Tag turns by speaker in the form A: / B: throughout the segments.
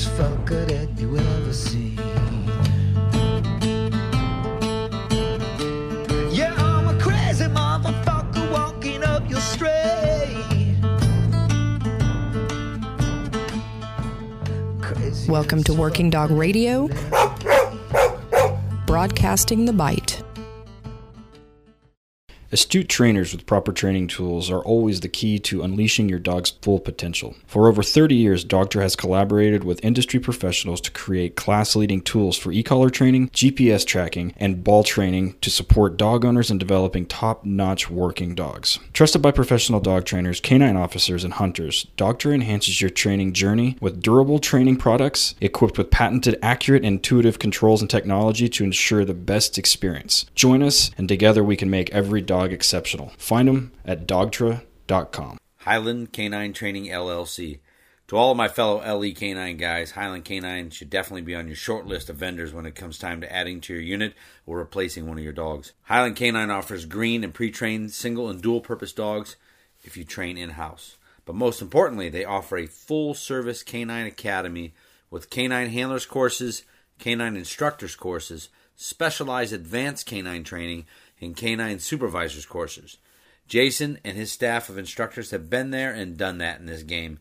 A: fucker that you ever seen. Yeah, I'm a crazy motherfucker walking up your street. Crazy
B: Welcome to Working Dog Radio, broadcasting the bite.
C: Astute trainers with proper training tools are always the key to unleashing your dog's full potential. For over 30 years, Dogtra has collaborated with industry professionals to create class leading tools for e collar training, GPS tracking, and ball training to support dog owners in developing top notch working dogs. Trusted by professional dog trainers, canine officers, and hunters, Dogtra enhances your training journey with durable training products equipped with patented, accurate, intuitive controls and technology to ensure the best experience. Join us, and together we can make every dog exceptional. Find them at dogtra.com.
D: Highland Canine Training LLC. To all of my fellow LE Canine guys, Highland Canine should definitely be on your short list of vendors when it comes time to adding to your unit or replacing one of your dogs. Highland Canine offers green and pre trained single and dual purpose dogs if you train in house. But most importantly, they offer a full service canine academy with canine handlers courses, canine instructors courses, specialized advanced canine training, and canine supervisors courses. Jason and his staff of instructors have been there and done that in this game.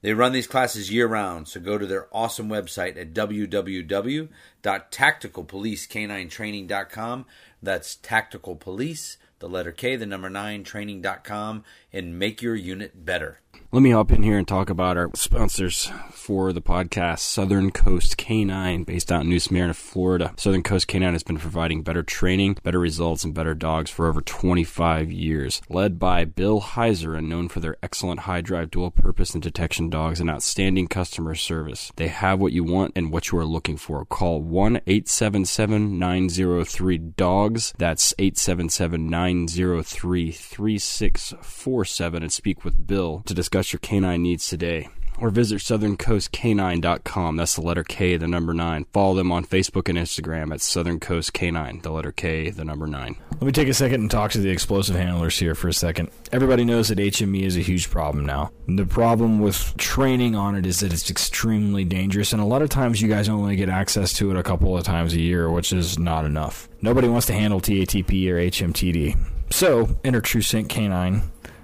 D: They run these classes year round, so go to their awesome website at www.tacticalpolicecaninetraining.com. That's tactical police, the letter K, the number 9, training.com, and make your unit better.
C: Let me hop in here and talk about our sponsors for the podcast, Southern Coast Canine, based out in New Smyrna, Florida. Southern Coast Canine has been providing better training, better results, and better dogs for over 25 years. Led by Bill Heiser and known for their excellent high drive dual purpose and detection dogs and outstanding customer service. They have what you want and what you are looking for. Call 1 877 903 DOGS. That's 877 903 3647 and speak with Bill to discuss your canine needs today. Or visit southerncoastcanine.com. That's the letter K, the number 9. Follow them on Facebook and Instagram at Southern Coast Canine, the letter K, the number 9.
E: Let me take a second and talk to the explosive handlers here for a second. Everybody knows that HME is a huge problem now. The problem with training on it is that it's extremely dangerous, and a lot of times you guys only get access to it a couple of times a year, which is not enough. Nobody wants to handle TATP or HMTD. So, enter TrueScent Canine.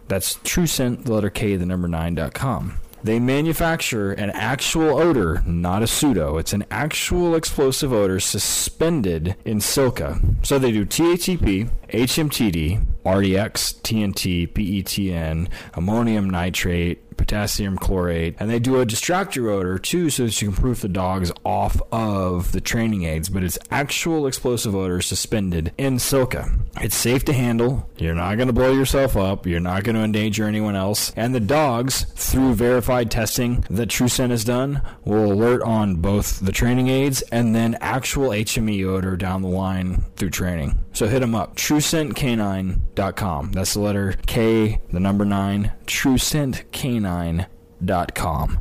E: That's TrueScent, the letter K, the number 9.com. They manufacture an actual odor, not a pseudo. It's an actual explosive odor suspended in silica. So they do TATP, HMTD, RDX, TNT, PETN, ammonium nitrate, potassium chlorate, and they do a distractor odor too, so that you can proof the dogs off of the training aids. But it's actual explosive odor suspended in silica. It's safe to handle. You're not going to blow yourself up. You're not going to endanger anyone else. And the dogs, through verified testing that TrueScent has done, will alert on both the training aids and then actual HME odor down the line through training. So hit them up. TrueScentCanine.com. That's the letter K, the number nine. TrueScentCanine.com.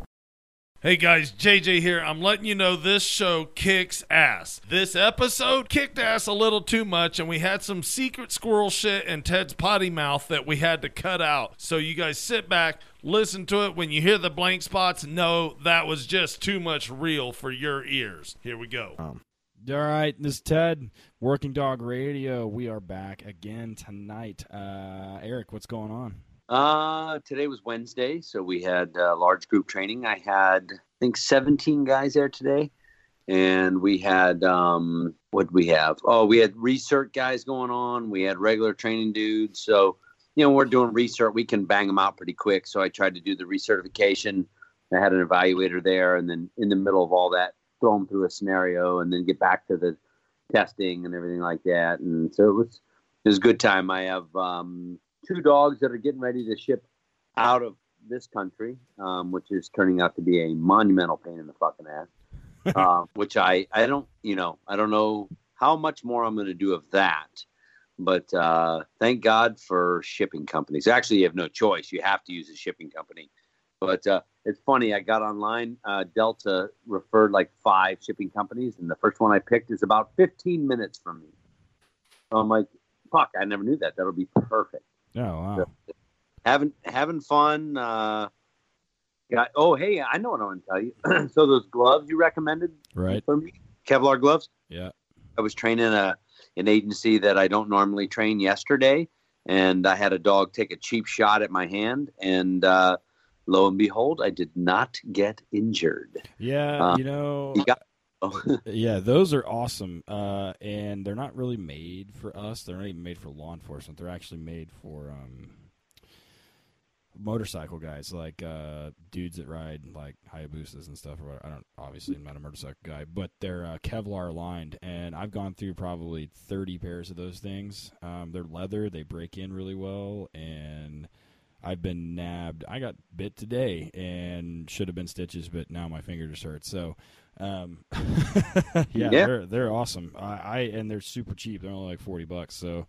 F: Hey guys, JJ here. I'm letting you know this show kicks ass. This episode kicked ass a little too much, and we had some secret squirrel shit and Ted's potty mouth that we had to cut out. So you guys sit back, listen to it. When you hear the blank spots, know that was just too much real for your ears. Here we go.
G: Um, All right, this is Ted, Working Dog Radio. We are back again tonight. Uh, Eric, what's going on?
D: Uh, today was Wednesday, so we had uh, large group training. I had, I think, 17 guys there today. And we had, um, what we have? Oh, we had research guys going on. We had regular training dudes. So, you know, we're doing research. We can bang them out pretty quick. So I tried to do the recertification. I had an evaluator there. And then in the middle of all that, throw them through a scenario and then get back to the testing and everything like that. And so it was, it was a good time. I have, um, two dogs that are getting ready to ship out of this country, um, which is turning out to be a monumental pain in the fucking ass. uh, which I I don't you know I don't know how much more I'm going to do of that, but uh, thank God for shipping companies. Actually, you have no choice; you have to use a shipping company. But uh, it's funny. I got online. Uh, Delta referred like five shipping companies, and the first one I picked is about 15 minutes from me. So I'm like, fuck! I never knew that. That'll be perfect
G: Oh, wow.
D: having having fun. Uh, Got oh hey, I know what I want to tell you. so those gloves you recommended
E: Right.
D: for me, Kevlar gloves.
E: Yeah.
D: I was training a an agency that I don't normally train yesterday, and I had a dog take a cheap shot at my hand, and uh, lo and behold, I did not get injured.
E: Yeah.
D: Uh,
E: you know.
D: You got
E: Yeah, those are awesome, uh, and they're not really made for us. They're not even made for law enforcement. They're actually made for um, motorcycle guys, like uh, dudes that ride like Hayabusas and stuff. Or what. I don't obviously I'm not a motorcycle guy, but they're uh, Kevlar lined, and I've gone through probably 30 pairs of those things. Um, they're leather. They break in really well, and I've been nabbed. I got bit today, and should have been stitches, but now my finger just hurts. So. Um, yeah,
D: Yeah.
E: they're they're awesome. I, I and they're super cheap. They're only like forty bucks. So,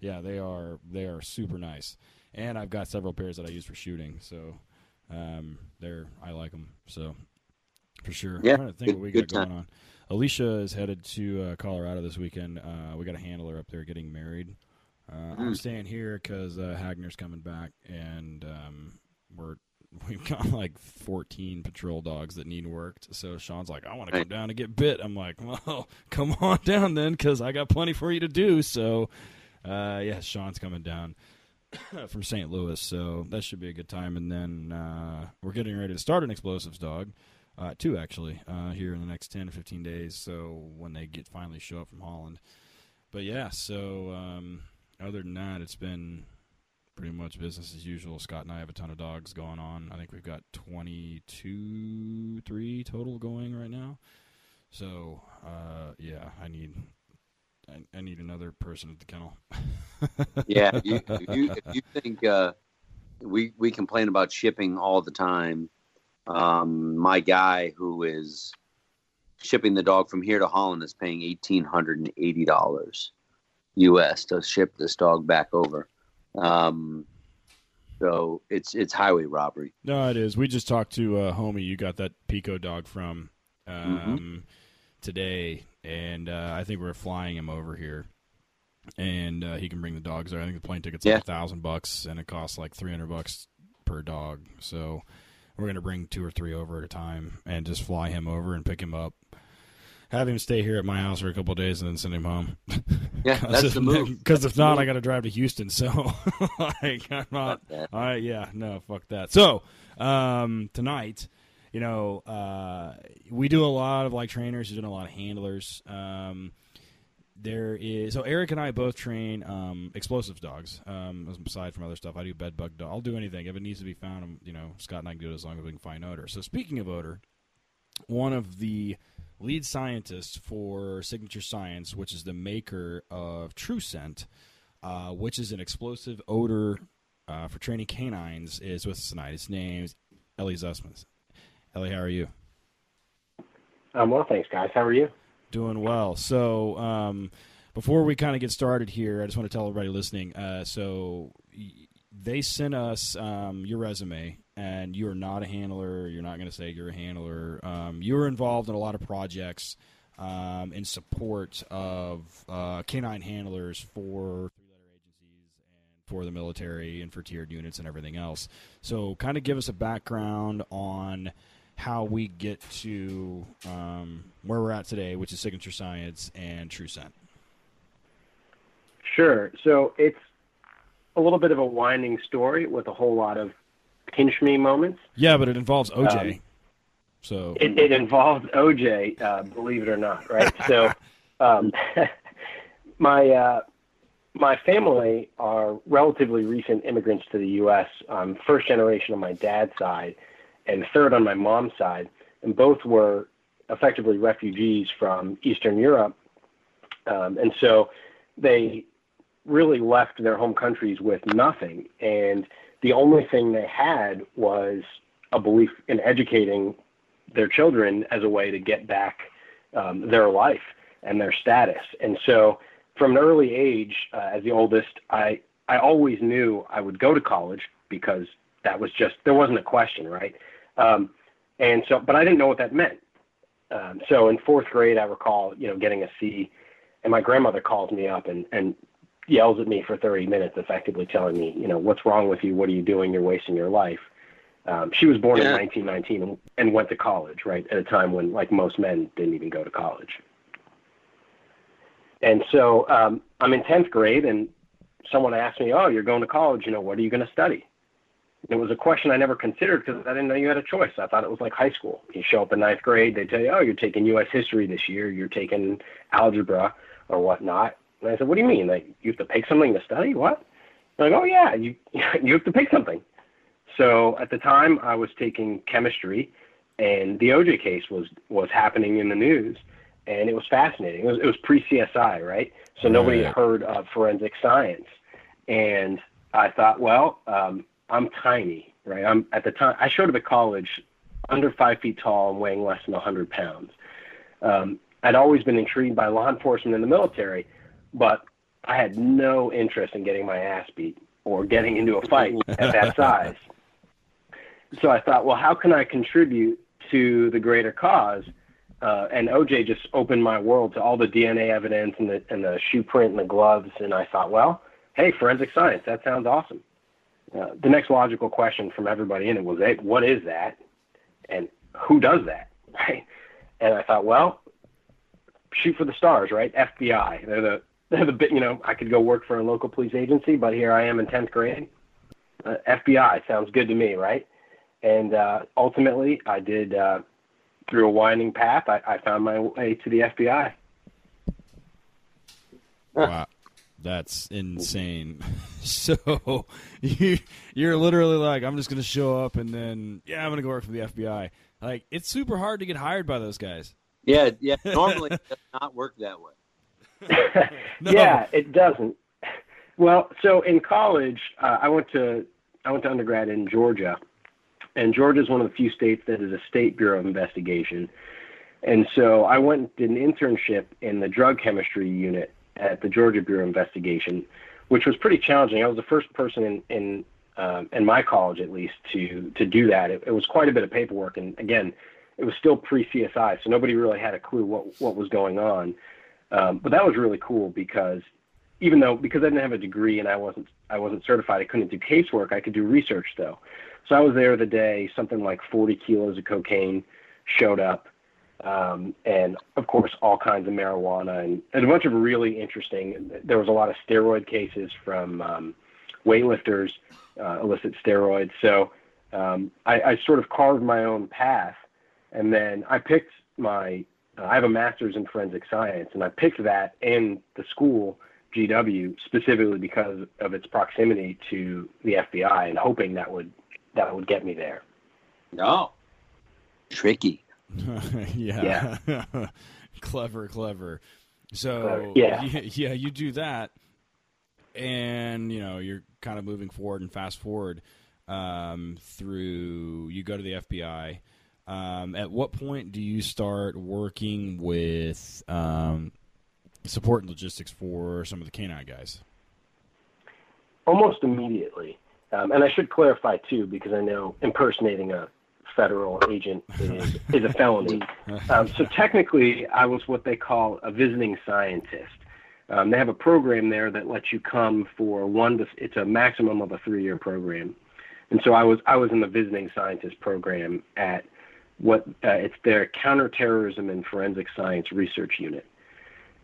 E: yeah, they are they are super nice. And I've got several pairs that I use for shooting. So, um, they're I like them. So, for sure.
D: Yeah,
E: I'm trying to think
D: good-
E: what we got going on. Alicia is headed to uh, Colorado this weekend. Uh, we got a handler up there getting married. Uh, I'm
D: Mm.
E: staying here because uh, Hagner's coming back, and um, we're we've got like 14 patrol dogs that need worked. So Sean's like, I want to come down and get bit. I'm like, well, come on down then, because I got plenty for you to do. So, uh, yeah, Sean's coming down from St. Louis, so that should be a good time. And then uh, we're getting ready to start an explosives dog. Uh, two actually uh, here in the next 10 or 15 days so when they get finally show up from holland but yeah so um, other than that it's been pretty much business as usual. Scott and i have a ton of dogs going on. I think we've got 22 3 total going right now. So uh, yeah i need I, I need another person at the kennel.
D: Yeah. You, you, you think uh, we we complain about shipping all the time, um, my guy who is shipping the dog from here to Holland is paying eighteen hundred and eighty dollars U.S. to ship this dog back over. Um, so it's it's highway robbery.
E: No, it is. We just talked to uh, homie. You got that Pico dog from um, today, and uh, I think we're flying him over here, and uh, he can bring the dogs there. I think the plane ticket's
D: Yeah.
E: like a thousand bucks, and it costs like three hundred bucks per dog. So we're gonna bring two or three over at a time, and just fly him over and pick him up. Have him stay here at my house for a couple of days and then send him home.
D: Yeah, that's the move.
E: Because if not,
D: move.
E: I got to drive to Houston. So, like, I'm not. I yeah, no, fuck that. So, um, tonight, you know, uh, we do a lot of like trainers, we do a lot of handlers. Um, there is so Eric and I both train um, explosive dogs. Um, aside from other stuff, I do bed bug dog. I'll do anything if it needs to be found. You know, Scott and I can do it as long as we can find odor. So speaking of odor, one of the lead scientist for Signature Science, which is the maker of True Scent, uh, which is an explosive odor uh, for training canines, is with us tonight. His name's Ellie Zussman. Ellie, how are you?
H: Um, well, thanks, guys. How are you?
E: Doing well. So, um, before we kind of get started here, I just want to tell everybody listening. Uh, so, they sent us um, your resume, and you are not a handler. You're not going to say you're a handler. Um, you were involved in a lot of projects um, in support of uh, canine handlers for three-letter agencies and for the military and for tiered units and everything else. So, kind of give us a background on how we get to um, where we're at today, which is Signature Science and True Scent.
H: Sure. So it's a little bit of a winding story with a whole lot of pinch me moments.
E: Yeah, but it involves OJ.
H: Um,
E: so
H: It, it involves OJ, uh, believe it or not, right? so, um, my uh, my family are relatively recent immigrants to the U.S. First generation on my dad's side, and third on my mom's side, and both were effectively refugees from Eastern Europe, um, and so they really left their home countries with nothing, and the only thing they had was a belief in educating their children as a way to get back um, their life and their status. And so, from an early age, uh, as the oldest, I I always knew I would go to college because that was just there wasn't a question, right? Um, and so, but I didn't know what that meant. Um, so in fourth grade, I recall, you know, getting a C, and my grandmother calls me up and and yells at me for 30 minutes, effectively telling me, you know, what's wrong with you? What are you doing? You're wasting your life. Um, she was born
D: Yeah.
H: in 1919 and, and went to college, right, at a time when, like most men, didn't even go to college. And so um, I'm in 10th grade, and someone asked me, "Oh, you're going to college. You know, what are you going to study?" And it was a question I never considered because I didn't know you had a choice. I thought it was like high school. You show up in ninth grade, they tell you, "Oh, you're taking U.S. history this year. You're taking algebra or whatnot." And I said, "What do you mean? Like you have to pick something to study? What?" They're like, "Oh yeah, you you have to pick something." So at the time, I was taking chemistry, and the OJ case was was happening in the news, and it was fascinating. It was it was pre CSI, right? So nobody had heard of forensic science, and I thought, well, um, I'm tiny, right? I'm at the time I showed up at college under five feet tall and weighing less than 100 pounds. Um, I'd always been intrigued by law enforcement and the military, but I had no interest in getting my ass beat or getting into a fight at that size. So I thought, well, how can I contribute to the greater cause? Uh, and OJ just opened my world to all the DNA evidence and the and the shoe print and the gloves. And I thought, well, hey, forensic science, that sounds awesome. Uh, the next logical question from everybody in it was, hey, what is that? And who does that? Right? And I thought, well, shoot for the stars, right? FBI. They're the the bit. You know, I could go work for a local police agency, but here I am in tenth grade. Uh, FBI sounds good to me, right? And uh, ultimately, I did uh, through a winding path. I, I found my way to the FBI.
G: Wow. That's insane. So you you're literally like, I'm just gonna show up and then yeah, I'm gonna go work for the FBI. Like it's super hard to get hired by those guys.
D: Yeah, yeah. Normally, it does not work that way.
G: No.
H: Yeah, it doesn't. Well, so in college, uh, I went to I went to undergrad in Georgia, and Georgia is one of the few states that is a state bureau of investigation. And so I went and did an internship in the drug chemistry unit at the Georgia Bureau of Investigation, which was pretty challenging. I was the first person in in um, in my college, at least, to to do that. It, it was quite a bit of paperwork, and again, it was still pre CSI, so nobody really had a clue what what was going on. Um, but that was really cool because even though because I didn't have a degree and I wasn't I wasn't certified, I couldn't do casework. I could do research though. So I was there the day something like 40 kilos of cocaine showed up, um, and of course all kinds of marijuana and, and a bunch of really interesting. There was a lot of steroid cases from um, weightlifters, uh, illicit steroids. So um, I, I sort of carved my own path, and then I picked my. I have a master's in forensic science, and I picked that in the school GW specifically because of its proximity to the FBI, and hoping that would that would get me there.
D: No. Tricky.
G: yeah. clever, clever. So
H: Clever, yeah.
G: y- yeah, you do that, and you know you're kind of moving forward and fast forward um, through. You go to the FBI. Um, at what point do you start working with um, support and logistics for some of the canine guys?
H: almost immediately. Um, and I should clarify too, because I know impersonating a federal agent is, is a felony. Um, so technically, I was what they call a visiting scientist. Um, they have a program there that lets you come for one to. It's a maximum of a three-year program, and so I was I was in the visiting scientist program at what uh, it's their counterterrorism and forensic science research unit,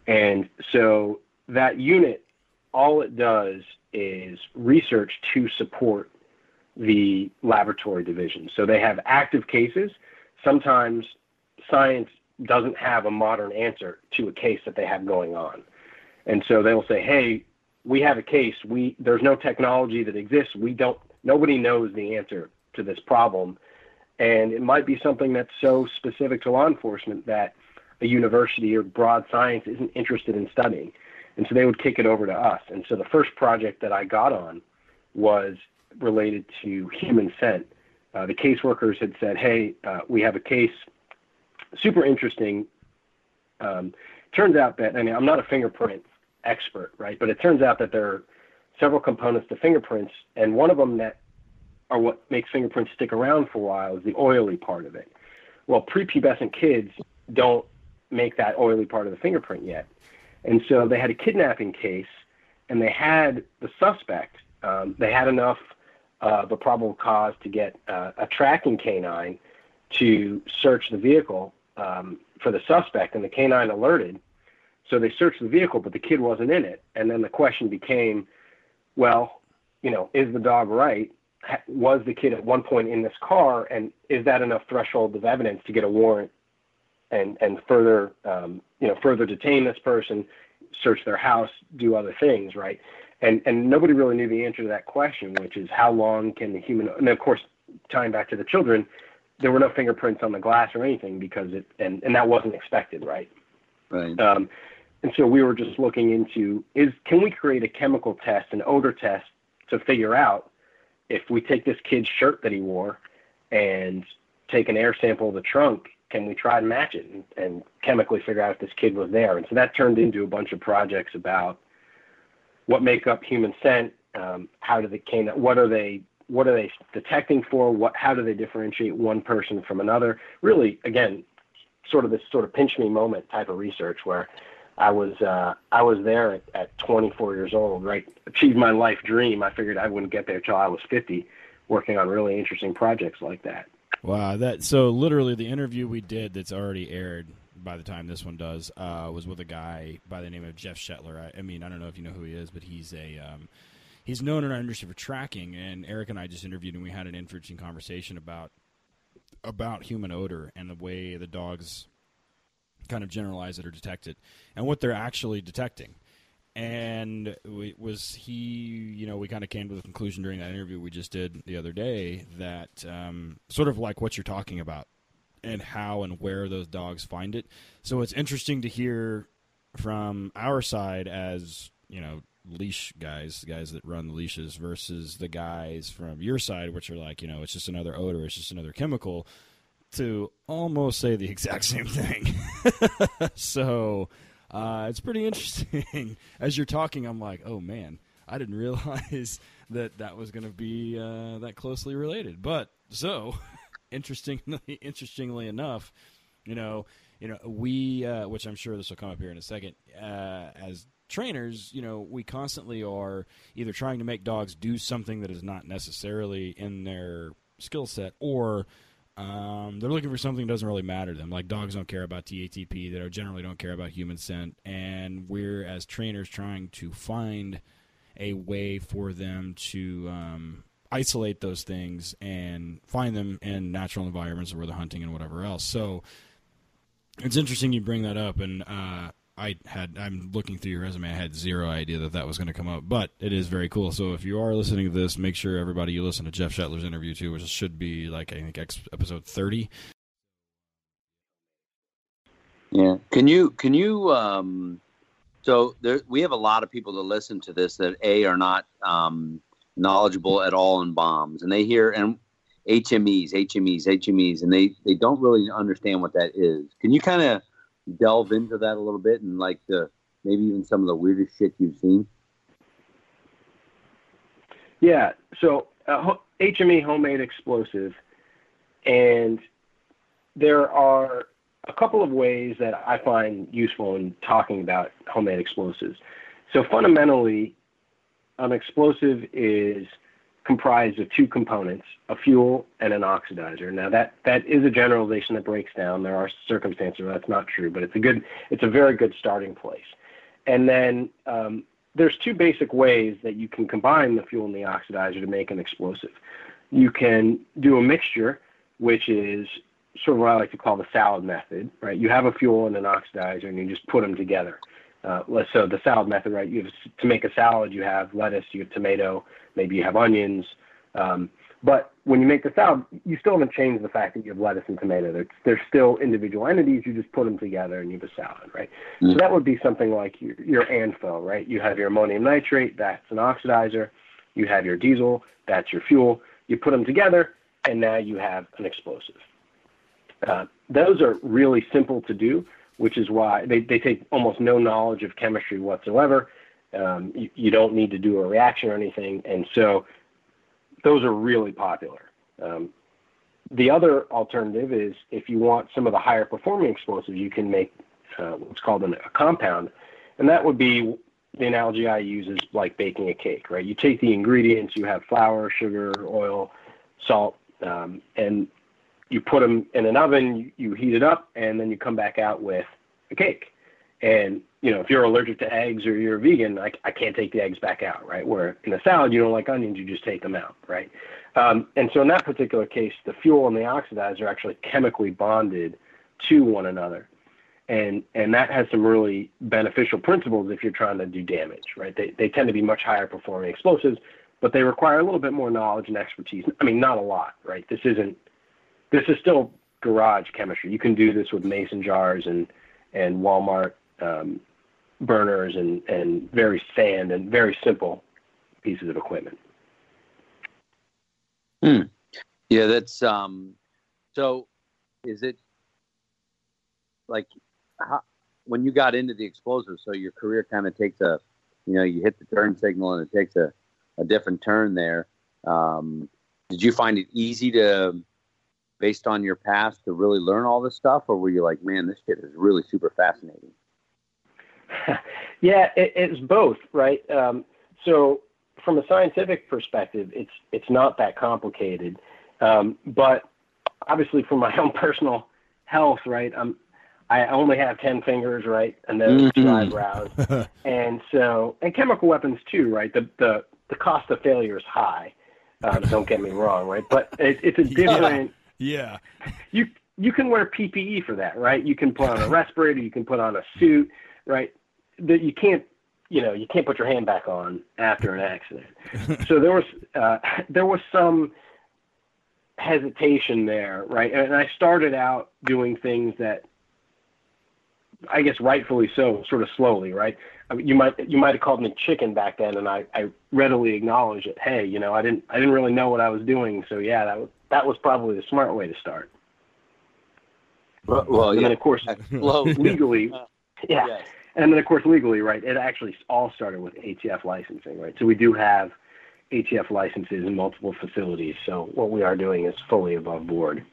H: and so that unit all it does is research to support the laboratory division. So they have active cases. Sometimes science doesn't have a modern answer to a case that they have going on. And so they'll say, "Hey, we have a case. We there's no technology that exists. We don't nobody knows the answer to this problem." And it might be something that's so specific to law enforcement that a university or broad science isn't interested in studying. And so they would kick it over to us. And so the first project that I got on was related to human scent. Uh, the caseworkers had said, hey, uh, we have a case, super interesting. Um, turns out that, I mean, I'm not a fingerprint expert, right? But it turns out that there are several components to fingerprints, and one of them that are what makes fingerprints stick around for a while is the oily part of it. Well, prepubescent kids don't make that oily part of the fingerprint yet. And so they had a kidnapping case, and they had the suspect. Um, they had enough of a probable cause to get uh, a tracking canine to search the vehicle um, for the suspect, and the canine alerted. So they searched the vehicle, but the kid wasn't in it. And then the question became, well, you know, is the dog right? Was the kid at one point in this car, and is that enough threshold of evidence to get a warrant and and further, um, you know, further detain this person, search their house, do other things, right? And and nobody really knew the answer to that question, which is how long can the human? And of course, tying back to the children, there were no fingerprints on the glass or anything because it and and that wasn't expected, right?
D: Right.
H: Um, and so we were just looking into is can we create a chemical test, an odor test, to figure out if we take this kid's shirt that he wore and take an air sample of the trunk, can we try and match it and, and chemically figure out if this kid was there? And so that turned into a bunch of projects about what make up human scent, um, how do they canine, what are they what are they detecting for? What how do they differentiate one person from another? Really, again, sort of this sort of pinch me moment type of research where I was uh, I was there at, at 24 years old, right? Achieved my life dream. I figured I wouldn't get there till I was 50, working on really interesting projects like that.
E: Wow, that so literally the interview we did that's already aired by the time this one does uh, was with a guy by the name of Jeff Schettler. I, I, mean, I don't know if you know who he is, but he's a um, he's known in our industry for tracking. And Eric and I just interviewed, and we had an interesting conversation about about human odor and the way the dogs kind of generalize it or detect it, and what they're actually detecting. And we, was he, you know, we kind of came to the conclusion during that interview we just did the other day that um, sort of like what you're talking about and how and where those dogs find it. So it's interesting to hear from our side as, you know, leash guys, the guys that run the leashes, versus the guys from your side, which are like, you know, it's just another odor, it's just another chemical to almost say the exact same thing. so uh, it's pretty interesting. As you're talking, I'm like, oh man, I didn't realize that that was going to be uh, that closely related. But so interestingly, interestingly enough, you know, you know, we, uh, which I'm sure this will come up here in a second, uh, as trainers, you know, we constantly are either trying to make dogs do something that is not necessarily in their skill set or um, they're looking for something that doesn't really matter to them. Like dogs don't care about TATP, that generally don't care about human scent, and we're as trainers trying to find a way for them to um, isolate those things and find them in natural environments where they're hunting and whatever else. So it's interesting you bring that up, and uh, I had I'm looking through your resume. I had zero idea that that was going to come up, but it is very cool. So if you are listening to this, make sure everybody you listen to Jeff Schettler's interview too, which should be like I think episode thirty.
D: Yeah. Can you can you um so there we have a lot of people that listen to this that a are not um knowledgeable at all in bombs and they hear and HMEs, HMEs, HMEs and they they don't really understand what that is. Can you kind of delve into that a little bit and like the maybe even some of the weirdest shit you've seen?
H: Yeah. So uh, HME homemade explosive, and there are a couple of ways that I find useful in talking about homemade explosives. So fundamentally, an explosive is comprised of two components, a fuel and an oxidizer. Now that that is a generalization that breaks down. There are circumstances where that's not true, but it's a good it's a very good starting place. And then um, there's two basic ways that you can combine the fuel and the oxidizer to make an explosive. You can do a mixture, which is sort of what I like to call the salad method, right? You have a fuel and an oxidizer, and you just put them together. Uh, so the salad method, right? You have to make a salad, you have lettuce, you have tomato, maybe you have onions. Um, but when you make the salad, you still haven't changed the fact that you have lettuce and tomato. They're, they're still individual entities. You just put them together and you have a salad, right? Mm-hmm. So that would be something like your, your ANFO, right? You have your ammonium nitrate, that's an oxidizer. You have your diesel, that's your fuel. You put them together, and now you have an explosive. Uh, those are really simple to do which is why they, they take almost no knowledge of chemistry whatsoever. Um, you, you, don't need to do a reaction or anything, and so those are really popular. Um, the other alternative is if you want some of the higher performing explosives, you can make uh, what's called an, a compound, and that would be the analogy I use is like baking a cake, right? You take the ingredients, you have flour, sugar, oil, salt, um, and you put them in an oven, you, you heat it up, and then you come back out with a cake. And you know, if you're allergic to eggs or you're a vegan, I, I can't take the eggs back out, right? Where in a salad you don't like onions, you just take them out, right? Um, and so in that particular case, the fuel and the oxidizer are actually chemically bonded to one another. And, and that has some really beneficial principles if you're trying to do damage, right? They, they tend to be much higher performing explosives, but they require a little bit more knowledge and expertise. I mean, not a lot, right? This isn't, this is still garage chemistry. You can do this with mason jars and, and Walmart um, burners and, and very sand and very simple pieces of equipment.
D: Hmm. Yeah, that's um. So, is it like how, when you got into the explosives? So your career kind of takes a, you know, you hit the turn signal and it takes a, a different turn there. Um, did you find it easy to, based on your past, to really learn all this stuff, or were you like, man, this shit is really super fascinating?
H: yeah, it, it's both, right? Um, so from a scientific perspective, it's it's not that complicated. Um, but obviously, for my own personal health, right? I'm I only have ten fingers, right, and those mm-hmm. two eyebrows, and so and chemical weapons too, right? The the the cost of failure is high. Um, don't get me wrong, right? But it, it's a different.
E: Yeah.
H: Yeah. You you can wear PPE for that, right? You can put on a respirator, you can put on a suit, right? That you can't you know you can't put your hand back on after an accident. so there was uh, there was some hesitation there, right? And I started out doing things that I guess rightfully so, sort of slowly, right? I mean, you might you might have called me chicken back then, and I, I readily acknowledge it. Hey, you know, I didn't I didn't really know what I was doing, so yeah, that was that was probably the smart way to start.
D: Well, well
H: and
D: yeah.
H: then of course legally, yeah. yeah. And then, of course, legally, right, it actually all started with ATF licensing, right? So we do have ATF licenses in multiple facilities. So what we are doing is fully above board.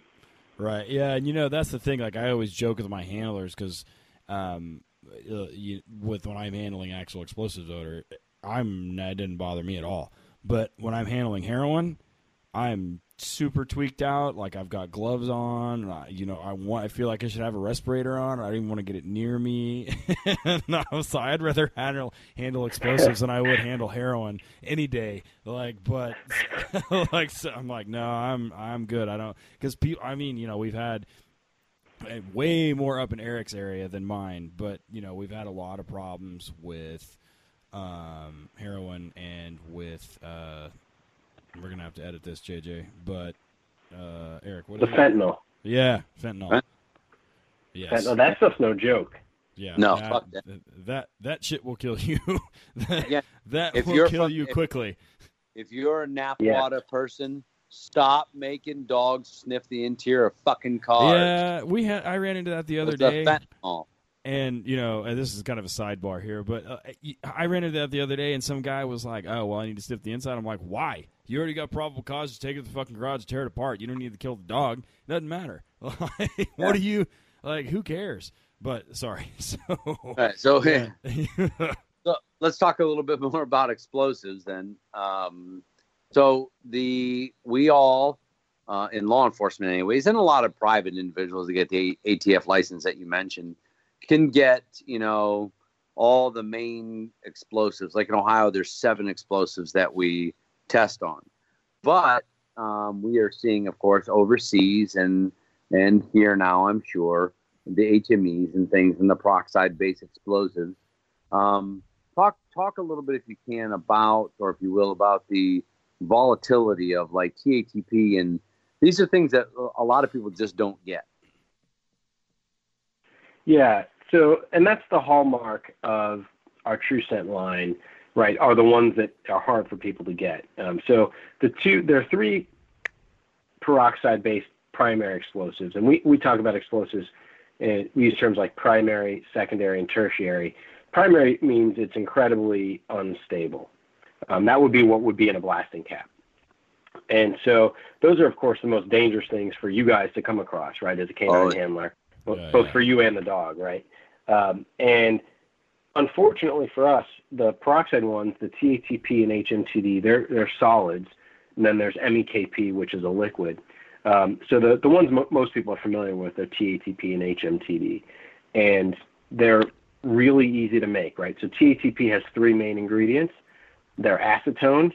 E: Right. Yeah. And, you know, that's the thing. Like, I always joke with my handlers because um, uh, you, with when I'm handling actual explosives odor, I'm, that didn't bother me at all. But when I'm handling heroin, I'm super tweaked out. Like I've got gloves on. I, you know, I want. I feel like I should have a respirator on. I don't even want to get it near me. no, so I'd rather handle handle explosives than I would handle heroin any day. Like, but like, so I'm like, no, I'm I'm good. I don't because people. I mean, you know, we've had way more up in Eric's area than mine, but you know, we've had a lot of problems with um, heroin and with uh, we're gonna have to edit this, JJ. But uh, Eric, what
H: the fentanyl?
E: It? Yeah, fentanyl. Huh?
H: Yes. Fentanyl, that stuff's no joke.
E: Yeah,
D: no,
E: that, that. that, that shit will kill you. that
D: yeah.
E: that if will kill from, you
D: if,
E: quickly.
D: If you're a Napwater yeah. person, stop making dogs sniff the interior of fucking cars.
E: Yeah, we had. I ran into that the other day.
D: Fentanyl.
E: And you know, and this is kind of a sidebar here, but uh, I ran into that the other day, and some guy was like, "Oh, well, I need to sniff the inside." I'm like, "Why? You already got probable cause. to take it to the fucking garage, tear it apart. You don't need to kill the dog. It doesn't matter. Like, yeah. what do you like? Who cares?" But sorry. So,
D: right, so, yeah. so let's talk a little bit more about explosives then. Um, so the we all uh, in law enforcement, anyways, and a lot of private individuals that get the ATF license that you mentioned can get, you know, all the main explosives. Like in Ohio, there's seven explosives that we test on. But um, we are seeing, of course, overseas and and here now, I'm sure, the HMEs and things and the peroxide-based explosives. Um, talk talk a little bit, if you can, about or if you will, about the volatility of like TATP and these are things that a lot of people just don't get.
H: Yeah. So, and that's the hallmark of our True TrueScent line, right? Are the ones that are hard for people to get. Um, so the two, there are three peroxide-based primary explosives, and we we talk about explosives. And we use terms like primary, secondary, and tertiary. Primary means it's incredibly unstable. Um, that would be what would be in a blasting cap. And so those are, of course, the most dangerous things for you guys to come across, right, as a canine oh, handler both, yeah, both yeah. for you and the dog, right? Um, and unfortunately for us, the peroxide ones, the TATP and HMTD, they're they're solids, and then there's MEKP, which is a liquid. Um, so the the ones mo- most people are familiar with are TATP and HMTD, and they're really easy to make, right? So TATP has three main ingredients: they're acetone,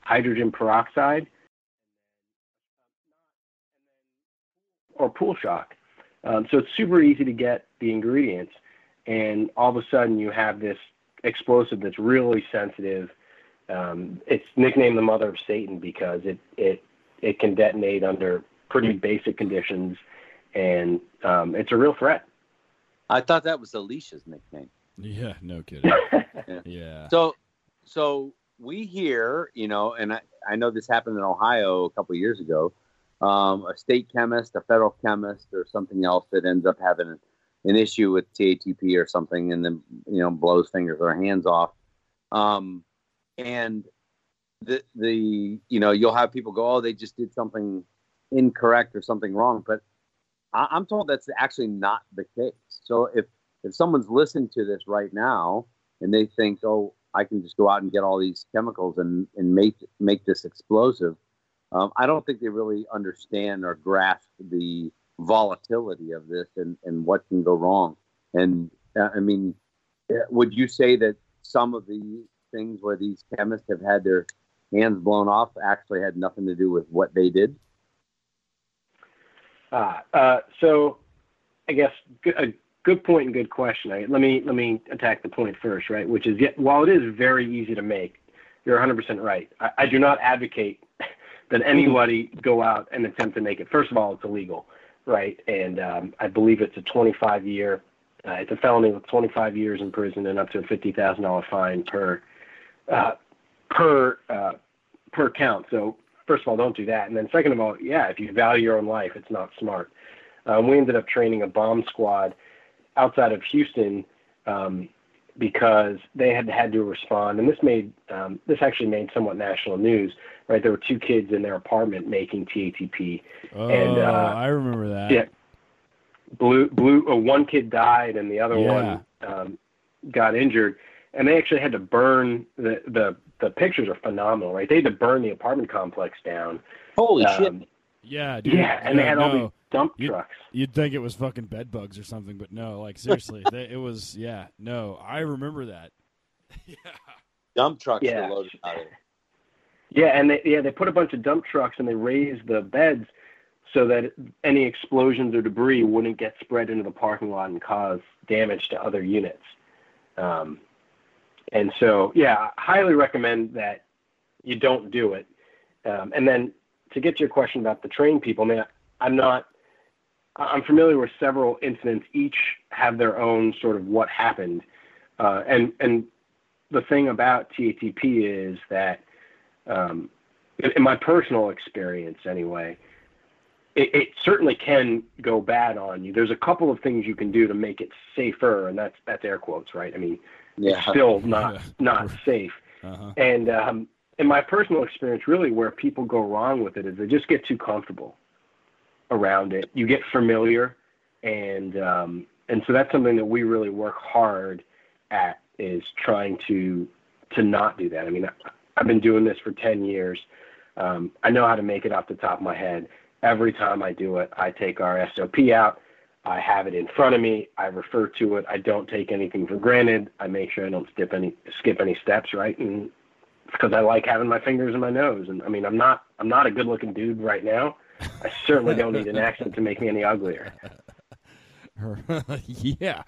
H: hydrogen peroxide, or pool shock. Um, so it's super easy to get the ingredients, and all of a sudden you have this explosive that's really sensitive. Um, it's nicknamed the mother of Satan because it it it can detonate under pretty basic conditions, and um, it's a real threat.
D: I thought that was Alicia's nickname.
G: Yeah, no kidding.
D: Yeah.
G: yeah.
D: So, so we hear, you know, and I, I know this happened in Ohio a couple years ago. Um, a state chemist, a federal chemist, or something else that ends up having an, an issue with TATP or something, and then you know blows fingers or hands off. Um, and the the you know you'll have people go, oh, they just did something incorrect or something wrong, but I, I'm told that's actually not the case. So if if someone's listening to this right now and they think, oh, I can just go out and get all these chemicals and, and make make this explosive, um, I don't think they really understand or grasp the volatility of this and, and what can go wrong. And uh, I mean, uh, would you say that some of the things where these chemists have had their hands blown off actually had nothing to do with what they did?
H: Ah, uh, so I guess a good point and good question. Let me let me attack the point first, right? Which is, yet, while it is very easy to make, you're 100% right. I, I do not advocate that anybody go out and attempt to make it. First of all, it's illegal, right? And um, I believe it's a 25 year, uh, it's a felony with 25 years in prison and up to a $50,000 fine per uh, per uh, per count. So first of all, don't do that. And then second of all, yeah, if you value your own life, it's not smart. Um, we ended up training a bomb squad outside of Houston um, because they had had to respond, and this made um, this actually made somewhat national news. Right, there were two kids in their apartment making TATP,
G: Oh,
H: and uh,
G: I remember that.
H: yeah, blue blue. Uh, one kid died, and the other
G: Yeah.
H: one um, got injured, and they actually had to burn the the the pictures are phenomenal, right? They had to burn the apartment complex down.
D: Holy
H: Um,
D: shit!
G: Yeah, dude.
H: Yeah, and they
G: Yeah,
H: had all
G: no.
H: these dump
G: You-
H: trucks.
G: You'd think it was fucking bed bugs or something, but no. Like seriously, they, it was. Yeah, no. I remember that.
D: yeah, Dump trucks
H: Yeah.
D: were loaded out of.
H: Yeah, and they yeah they put a bunch of dump trucks and they raised the beds so that any explosions or debris wouldn't get spread into the parking lot and cause damage to other units. Um, and so yeah, I highly recommend that you don't do it. Um, and then to get to your question about the trained people, I mean, I'm not. I'm familiar with several incidents. Each have their own sort of what happened, uh, and and the thing about TATP is that um, in, in my personal experience anyway, it, it certainly can go bad on you. There's a couple of things you can do to make it safer, and that's that's air quotes, right? I mean,
D: Yeah.
H: it's still not
G: Yeah.
H: not safe.
G: Uh-huh.
H: And um, in my personal experience, really, where people go wrong with it is they just get too comfortable around it. You get familiar, and um, and so that's something that we really work hard at is trying to to not do that. I mean, I've been doing this for ten years. Um, I know how to make it off the top of my head. Every time I do it, I take our SOP out. I have it in front of me. I refer to it. I don't take anything for granted. I make sure I don't skip any skip any steps, right? And because I like having my fingers in my nose. And I mean, I'm not I'm not a good looking dude right now. I certainly don't need an accent to make me any uglier.
G: yeah.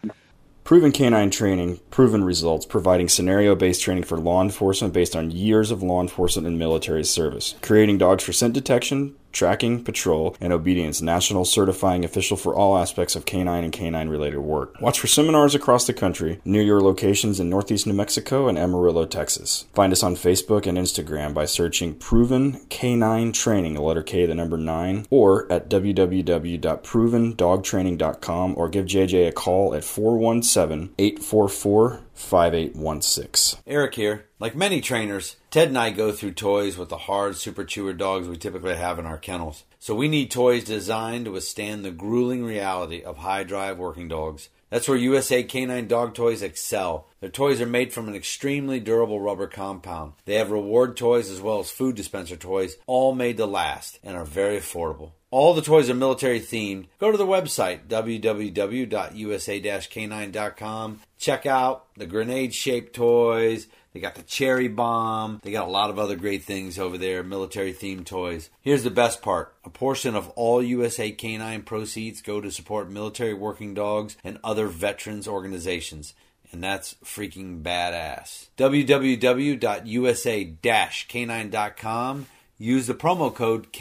E: Proven canine training, proven results, providing scenario based training for law enforcement based on years of law enforcement and military service. Creating dogs for scent detection, tracking, patrol, and obedience. National certifying official for all aspects of canine and canine related work. Watch for seminars across the country near your locations in Northeast New Mexico and Amarillo, Texas. Find us on Facebook and Instagram by searching Proven Canine Training, the letter K, the number 9, or at www.provendogtraining.com or give JJ a call at 417 844 5816.
I: Eric here. Like many trainers, Ted and I go through toys with the hard super chewer dogs we typically have in our kennels. So we need toys designed to withstand the grueling reality of high drive working dogs. That's where USA Canine Dog Toys excel. Their toys are made from an extremely durable rubber compound. They have reward toys as well as food dispenser toys, all made to last and are very affordable. All the toys are military themed. Go to the website www.usa-canine.com. Check out the grenade shaped toys. They got the cherry bomb. They got a lot of other great things over there, military themed toys. Here's the best part. A portion of all USA Canine proceeds go to support military working dogs and other veterans organizations and that's freaking badass. www.usa-canine.com. Use the promo code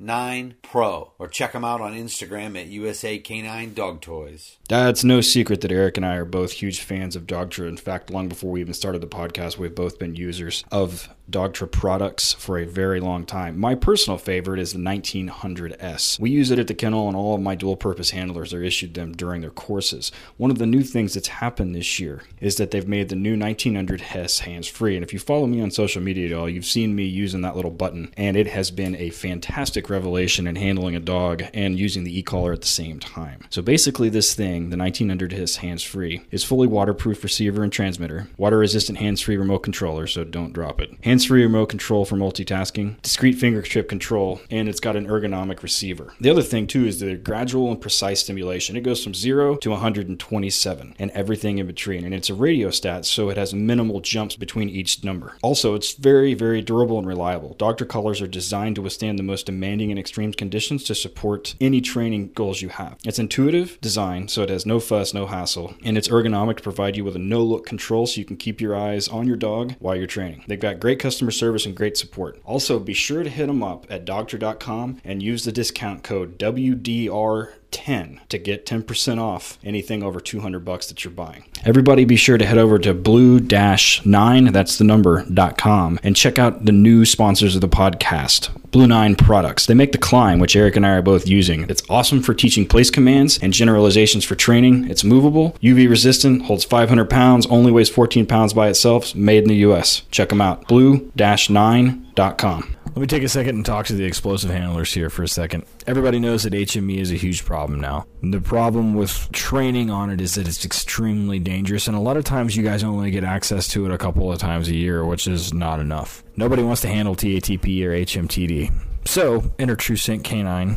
I: K9Pro or check them out on Instagram at USA Canine Dog Toys.
E: It's no secret that Eric and I are both huge fans of Dogtra. In fact, long before we even started the podcast, we've both been users of Dogtra products for a very long time. My personal favorite is the 1900S. We use it at the kennel, and all of my dual purpose handlers are issued them during their courses. One of the new things that's happened this year is that they've made the new 1900S hands free. And if you follow me on social media at all, you've seen me using that little button, and it has been a fantastic revelation in handling a dog and using the e collar at the same time. So basically, this thing the 1900 HIS hands free, is fully waterproof receiver and transmitter, water resistant hands free remote controller, so don't drop it, free remote control for multitasking, discrete fingertip control, and it's got an ergonomic receiver. The other thing, too, is the gradual and precise stimulation. It goes from 0 to 127 and everything in between, and it's a rheostat, so it has minimal jumps between each number. Also, it's very, very durable and reliable. Dogtra collars are designed to withstand the most demanding and extreme conditions to support any training goals you have. It's intuitive design, so it has no fuss, no hassle, and it's ergonomic to provide you with a no look control so you can keep your eyes on your dog while you're training. They've got great customer service and great support. Also, be sure to hit them up at dogtra.com and use the discount code WDR 10 to get 10% off anything over 200 bucks that you're buying. Everybody be sure to head over to blue-9, that's the number, .com and check out the new sponsors of the podcast, Blue 9 products. They make the climb, which Eric and I are both using. It's awesome for teaching place commands and generalizations for training. It's movable, UV resistant, holds 500 pounds, only weighs 14 pounds by itself, made in the US. Check them out. blue-9.com. Let me take a second and talk to the explosive handlers here for a second. Everybody knows that HME is a huge problem now. The problem with training on it is that it's extremely dangerous, and a lot of times you guys only get access to it a couple of times a year, which is not enough. Nobody wants to handle TATP or HMTD. So, enter TrueScent K9.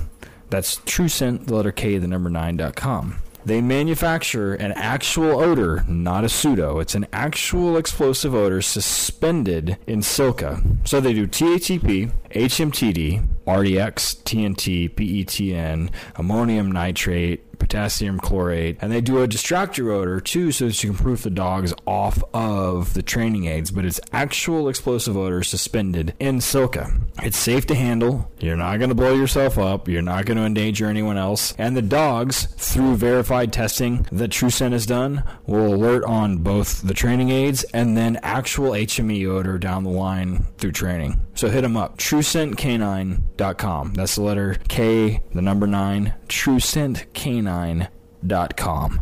E: That's TrueScent, the letter K, the number 9.com. They manufacture an actual odor, not a pseudo. It's an actual explosive odor suspended in silica. So they do TATP, HMTD, RDX, TNT, PETN, ammonium nitrate, potassium chlorate, and they do a distractor odor too, so that you can proof the dogs off of the training aids. But it's actual explosive odor suspended in silica. It's safe to handle. You're not going to blow yourself up. You're not going to endanger anyone else. And the dogs, through verified testing that TrueScent has done, will alert on both the training aids and then actual HME odor down the line through training. So hit them up. TrueScentK9.com. That's the letter K, the number nine. TrueScentK9.com.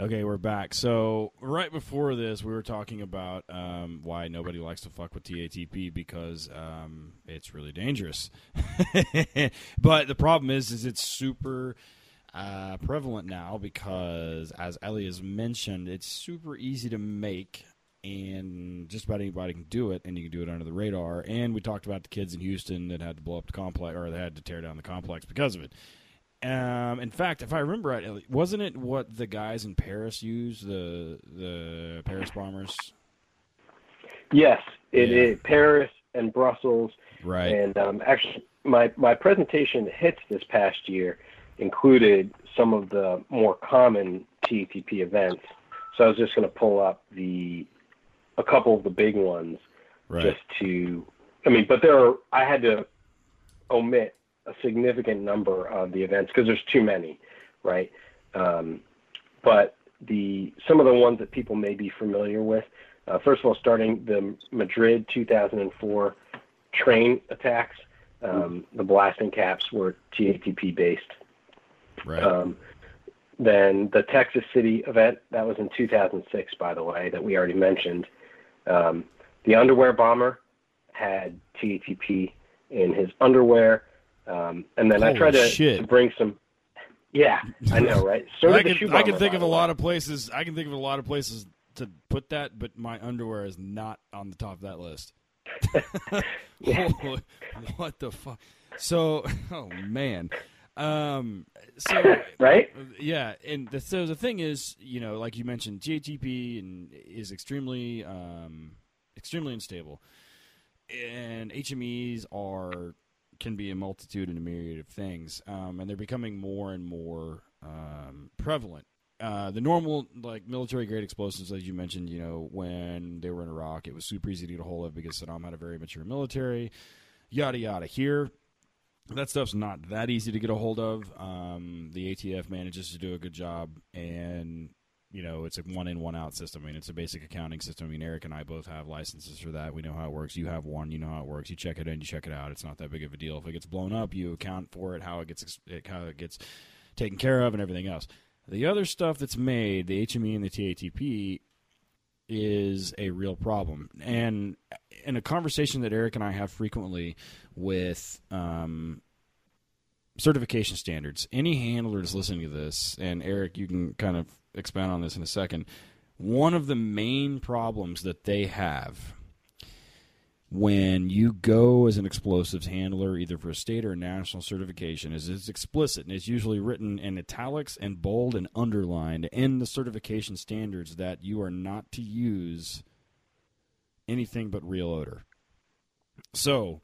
G: Okay, we're back. So right before this, we were talking about um, why nobody likes to fuck with TATP because um, it's really dangerous. but the problem is, is it's super uh, prevalent now because, as Ellie has mentioned, it's super easy to make. And just about anybody can do it, and you can do it under the radar. And we talked about the kids in Houston that had to blow up the complex, or they had to tear down the complex because of it. Um, in fact, if I remember right, wasn't it what the guys in Paris used the the Paris bombers?
H: Yes, it
G: Yeah.
H: is Paris and Brussels.
G: Right.
H: And um, actually, my my presentation hits this past year included some of the more common TTP events. So I was just going to pull up the a couple of the big ones
G: Right.
H: just to. I mean, but there are. I had to omit a significant number of the events because there's too many, right? Um, but the some of the ones that people may be familiar with. Uh, first of all, starting the Madrid 2004 train attacks, um, the blasting caps were TATP based.
G: Right.
H: Um, then the Texas City event, that was in 2006, by the way, that we already mentioned. Um, the underwear bomber had TATP in his underwear. Um, and then I try to,
G: shit.
H: to bring some, Yeah, I know, right? So
E: I can, I can think of a lot of places. I can think of a lot of places to put that, but my underwear is not on the top of that list. what the fuck? So, oh man. Um, so
H: Right?
E: yeah, and the, so the thing is, you know, like you mentioned, GHTP and is extremely, um, extremely unstable, and HMEs are can be a multitude and a myriad of things, um, and they're becoming more and more um, prevalent. Uh, the normal like military grade explosives, as you mentioned, you know, when they were in Iraq, it was super easy to get a hold of because Saddam had a very mature military. Yada yada. Here, that stuff's not that easy to get a hold of. Um, the ATF manages to do a good job, and you know it's a one in one out system. I mean, it's a basic accounting system. I mean, Eric and I both have licenses for that. We know how it works. You have one. You know how it works. You check it in. You check it out. It's not that big of a deal. If it gets blown up, you account for it. How it gets it, how it gets taken care of, and everything else. The other stuff that's made, the HME and the TATP, is a real problem. And in a conversation that Eric and I have frequently with um, certification standards, any handler that's listening to this, and Eric, you can kind of expand on this in a second. One of the main problems that they have when you go as an explosives handler, either for a state or a national certification, is it's explicit and it's usually written in italics and bold and underlined in the certification standards that you are not to use anything but real odor. So,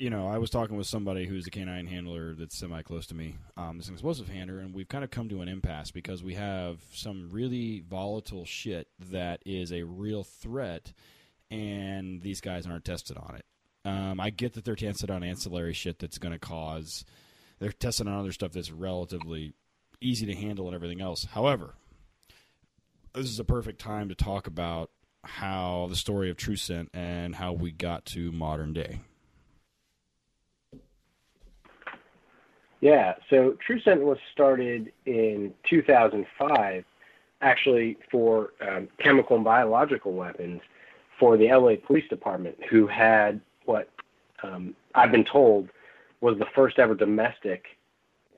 E: you know, I was talking with somebody who's a canine handler that's semi close to me. Um, an explosive handler, and we've kind of come to an impasse because we have some really volatile shit that is a real threat and these guys aren't tested on it. Um, I get that they're tested on ancillary shit that's going to cause. They're tested on other stuff that's relatively easy to handle and everything else. However, this is a perfect time to talk about how the story of TrueScent and how we got to modern day.
H: Yeah, so TrueScent was started in 2005, actually for um, chemical and biological weapons for the LA Police Department, who had what um, I've been told was the first ever domestic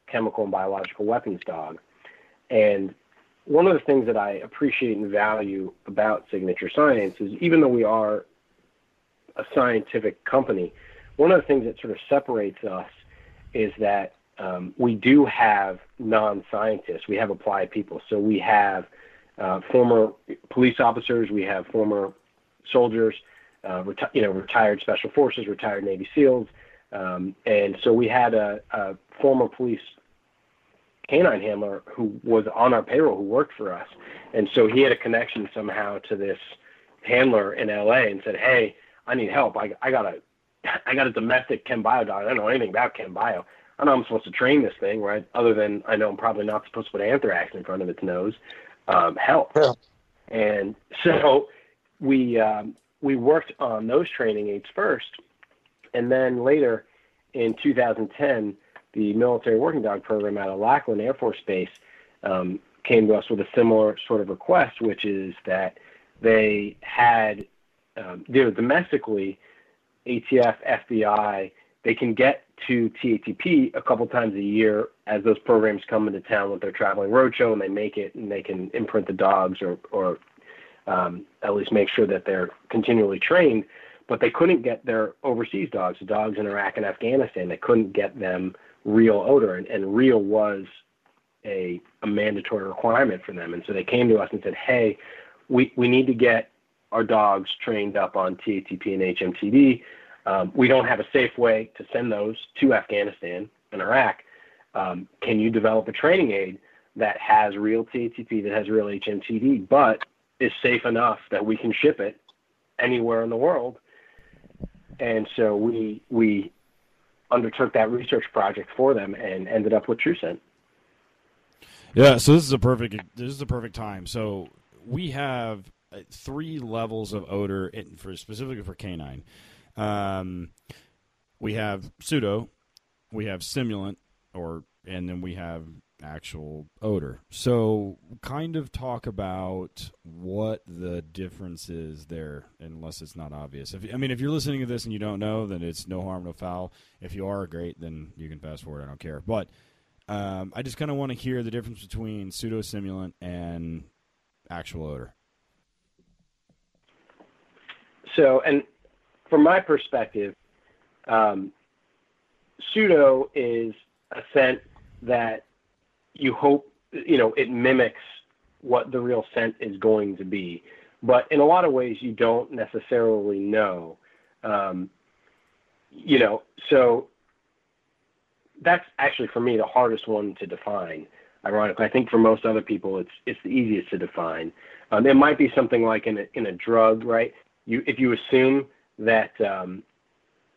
H: chemical and biological weapons dog. And one of the things that I appreciate and value about Signature Science is even though we are a scientific company, one of the things that sort of separates us is that um, we do have non-scientists. We have applied people. So we have uh, former police officers. We have former soldiers. Uh, reti- you know, retired special forces, retired Navy SEALs, um, and so we had a, a former police canine handler who was on our payroll who worked for us, and so he had a connection somehow to this handler in LA and said, "Hey, I need help. I, I got a I got a domestic chem bio dog. I don't know anything about chem bio. I know I'm supposed to train this thing, right? Other than I know I'm probably not supposed to put anthrax in front of its nose. Um, help.
J: Yeah.
H: And so we um, we worked on those training aids first, and then later in 2010, the military working dog program out of Lackland Air Force Base um, came to us with a similar sort of request, which is that they had, um, you know, domestically, ATF, FBI, they can get to TATP a couple times a year as those programs come into town with their traveling roadshow and they make it and they can imprint the dogs or, or um, at least make sure that they're continually trained. But they couldn't get their overseas dogs, the dogs in Iraq and Afghanistan, they couldn't get them real odor. And, and real was a, a mandatory requirement for them. And so they came to us and said, hey, we, we need to get our dogs trained up on TATP and HMTD. Um, we don't have a safe way to send those to Afghanistan and Iraq. Um, can you develop a training aid that has real TATP, that has real HMTD, but is safe enough that we can ship it anywhere in the world? And so we we undertook that research project for them and ended up with TrueScent.
E: Yeah, so this is a perfect this is a perfect time. So we have uh, three levels of odor in, for specifically for canine. Um, we have pseudo, we have simulant, or and then we have actual odor. So kind of talk about what the difference is there, unless it's not obvious. If I mean, if you're listening to this and you don't know, then it's no harm, no foul. If you are, great, then you can fast forward. I don't care. But
G: Um, I just kind of want to hear the difference between pseudo simulant and actual odor.
H: So, and from my perspective, um, pseudo is a scent that you hope you know it mimics what the real scent is going to be, but in a lot of ways you don't necessarily know. Um, you know, so that's actually for me the hardest one to define. Ironically, I think for most other people it's it's the easiest to define. Um, it might be something like in a, in a drug, right? You if you assume that um,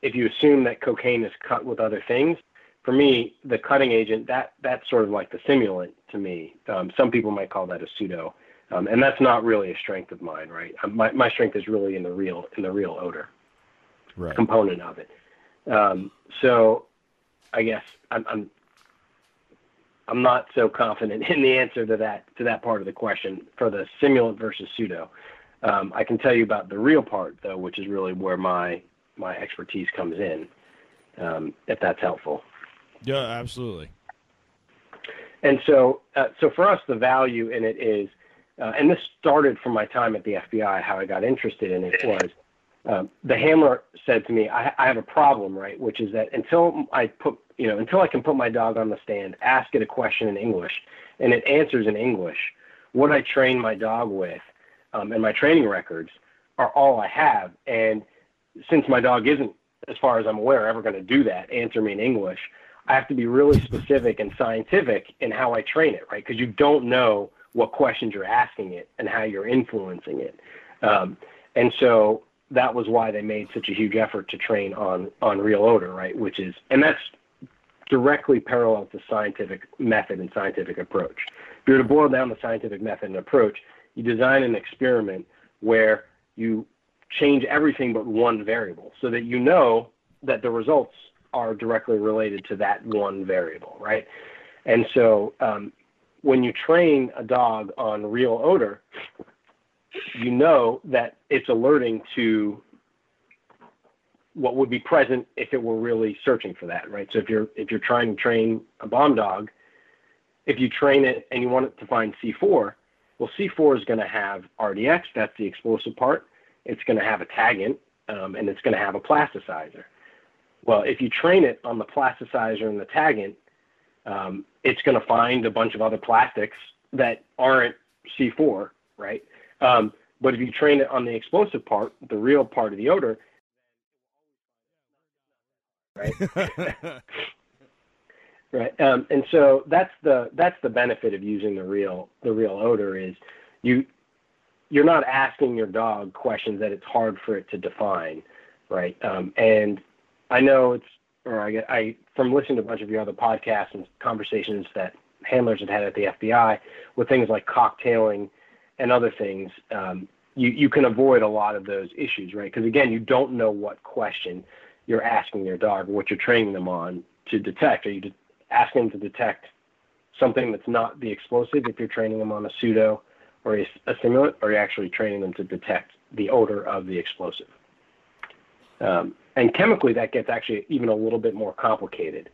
H: if you assume that cocaine is cut with other things, for me the cutting agent that that's sort of like the simulant to me. Um, some people might call that a pseudo, um, and that's not really a strength of mine, right? Um, my my strength is really in the real in the real odor
G: Right.
H: component of it. Um, so I guess I'm, I'm I'm not so confident in the answer to that to that part of the question for the simulant versus pseudo. Um, I can tell you about the real part though, which is really where my my expertise comes in, um, if that's helpful.
G: Yeah, absolutely.
H: And so, uh, so for us, the value in it is, uh, and this started from my time at the FBI. How I got interested in it was um, the handler said to me, I, "I have a problem, right? Which is that until I put, you know, until I can put my dog on the stand, ask it a question in English, and it answers in English, what I train my dog with, um, and my training records are all I have. And since my dog isn't, as far as I'm aware, ever going to do that, answer me in English." I have to be really specific and scientific in how I train it, right? Because you don't know what questions you're asking it and how you're influencing it. Um, and so that was why they made such a huge effort to train on on real odor, right? Which is, and that's directly parallel to scientific method and scientific approach. If you were to boil down the scientific method and approach, you design an experiment where you change everything but one variable, so that you know that the results are directly related to that one variable, right? And so um, when you train a dog on real odor, you know that it's alerting to what would be present if it were really searching for that, right? So if you're if you're trying to train a bomb dog, if you train it and you want it to find C4, well, C4 is going to have RDX, that's the explosive part. It's going to have a taggant, um, and it's going to have a plasticizer. Well, if you train it on the plasticizer and the taggant, um, it's going to find a bunch of other plastics that aren't C4, right? Um, but if you train it on the explosive part, the real part of the odor, right? right. Um, and so that's the that's the benefit of using the real the real odor is you you're not asking your dog questions that it's hard for it to define, right? Um, and I know it's or I, I from listening to a bunch of your other podcasts and conversations that handlers have had at the FBI with things like cocktailing and other things, um, you you can avoid a lot of those issues, right? Because again, you don't know what question you're asking your dog, or what you're training them on to detect. Are you de- asking them to detect something that's not the explosive if you're training them on a pseudo or a, a simulant, or you're you actually training them to detect the odor of the explosive? Um, and chemically, that gets actually even a little bit more complicated,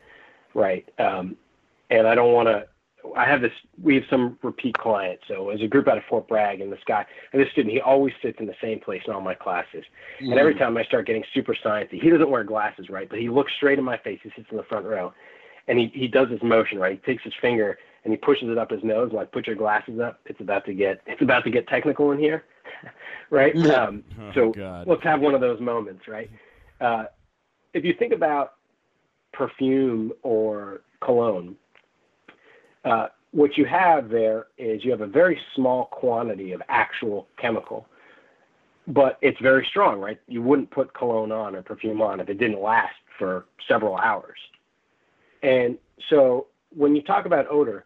H: right? Um, and I don't want to. I have this. We have some repeat clients. So as a group out of Fort Bragg, and this guy, and this student, he always sits in the same place in all my classes. And every time I start getting super sciencey, he doesn't wear glasses, right? But he looks straight in my face. He sits in the front row, and he he does this motion, right? He takes his finger and he pushes it up his nose, like put your glasses up. It's about to get it's about to get technical in here, right? Um,
G: Oh,
H: so
G: God.
H: let's have one of those moments, right? Uh, if you think about perfume or cologne, uh, what you have there is you have a very small quantity of actual chemical, but it's very strong, right? You wouldn't put cologne on or perfume on if it didn't last for several hours. And so when you talk about odor,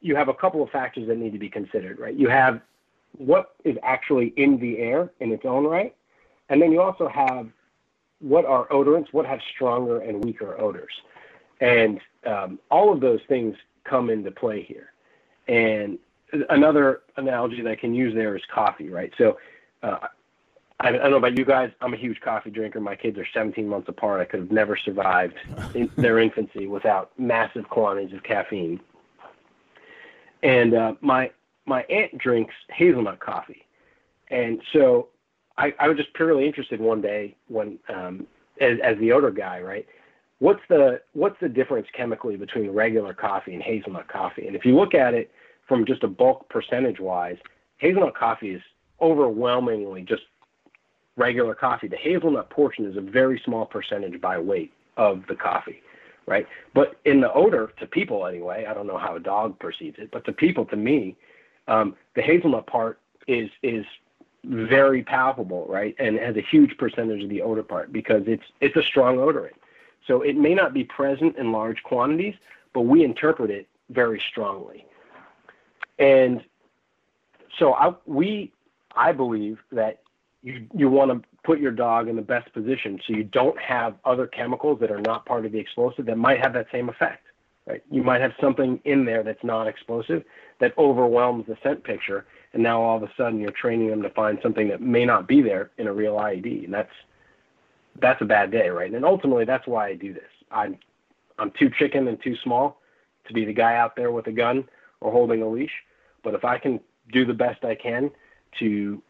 H: you have a couple of factors that need to be considered, right? You have what is actually in the air in its own right, and then you also have what are odorants, what have stronger and weaker odors. And um, all of those things come into play here. And another analogy that I can use there is coffee, right? So uh, I, I don't know about you guys. I'm a huge coffee drinker. My kids are 17 months apart. I could have never survived in their infancy without massive quantities of caffeine. And uh, my my aunt drinks hazelnut coffee, and so I, I was just purely interested one day when, um, as, as the odor guy, right? What's the what's the difference chemically between regular coffee and hazelnut coffee? And if you look at it from just a bulk percentage wise, hazelnut coffee is overwhelmingly just regular coffee. The hazelnut portion is a very small percentage by weight of the coffee, right? But in the odor, to people anyway, I don't know how a dog perceives it, but to people, to me, um, the hazelnut part is is very palpable, right? And has a huge percentage of the odor part because it's it's a strong odorant. So it may not be present in large quantities, but we interpret it very strongly. And so I, we, I believe that you you want to put your dog in the best position so you don't have other chemicals that are not part of the explosive that might have that same effect. Right? You might have something in there that's not explosive that overwhelms the scent picture, and now all of a sudden you're training them to find something that may not be there in a real IED, and that's that's a bad day, right? And ultimately, that's why I do this. I'm I'm too chicken and too small to be the guy out there with a gun or holding a leash. But if I can do the best I can to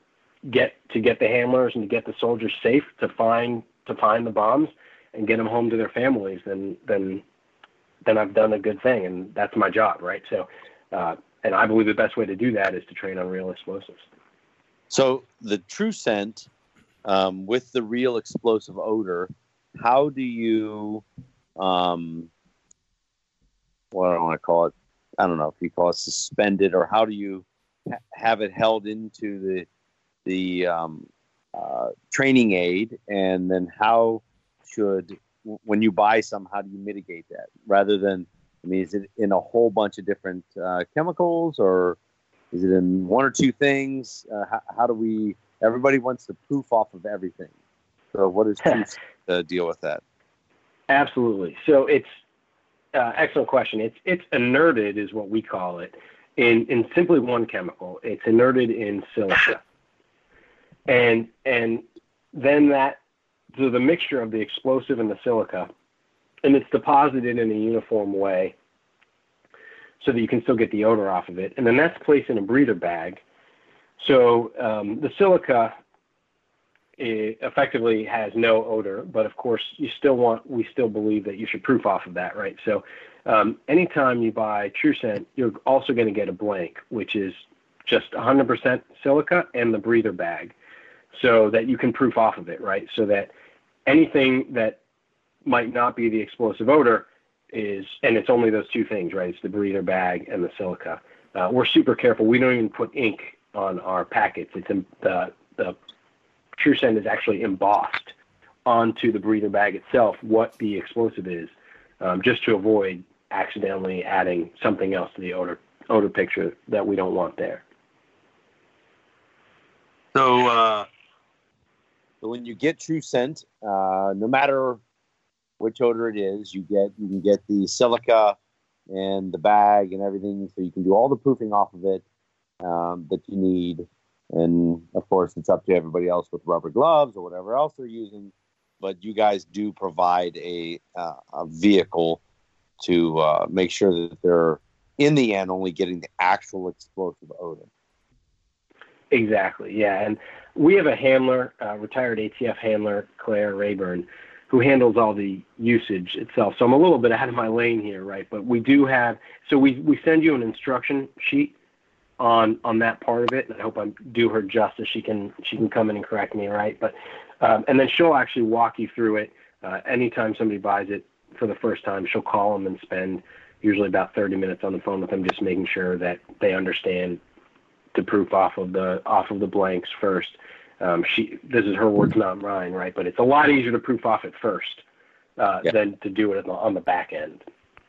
H: get to get the handlers and to get the soldiers safe to find to find the bombs and get them home to their families, then then then I've done a good thing, and that's my job, right? So, uh, and I believe the best way to do that is to train on real explosives.
D: So the true scent um, with the real explosive odor, how do you, um, what do I want to call it? I don't know if you call it suspended or how do you ha- have it held into the the um, uh, training aid, and then how should when you buy some, how do you mitigate that rather than I mean, is it in a whole bunch of different uh, chemicals, or is it in one or two things? Uh, how, how, do we? Everybody wants to proof off of everything. So, what is proof to deal with that?
H: Absolutely. So it's uh, excellent question. It's it's inerted is what we call it in in simply one chemical. It's inerted in silica, and and then that so the mixture of the explosive and the silica and it's deposited in a uniform way so that you can still get the odor off of it. And then that's placed in a breather bag. So um, the silica effectively has no odor, but of course you still want, we still believe that you should proof off of that, right? So um, anytime you buy TrueScent, you're also going to get a blank, which is just 100% silica and the breather bag so that you can proof off of it, right? So that anything that might not be the explosive odor is, and it's only those two things, right? It's the breather bag and the silica. Uh, we're super careful. We don't even put ink on our packets. It's in, the the TrueScent is actually embossed onto the breather bag itself what the explosive is, um, just to avoid accidentally adding something else to the odor odor picture that we don't want there.
D: So, uh, so when you get TrueScent, uh, no matter which odor it is. You get you can get the silica and the bag and everything, so you can do all the proofing off of it um, that you need. And of course, it's up to everybody else with rubber gloves or whatever else they're using. But you guys do provide a uh, a vehicle to uh, make sure that they're in the end only getting the actual explosive odor.
H: Exactly. Yeah, and we have a handler, uh, retired ATF handler, Claire Rayburn, who handles all the usage itself. So I'm a little bit out of my lane here, right? But we do have so we we send you an instruction sheet on on that part of it, and I hope I do her justice. She can she can come in and correct me, right? But um, and then she'll actually walk you through it. Uh, anytime somebody buys it for the first time, she'll call them and spend usually about 30 minutes on the phone with them, just making sure that they understand the proof off of the off of the blanks first um, she this is her words, not mine, right? But it's a lot easier to proof off at first uh, yeah. than to do it on the, on the back end.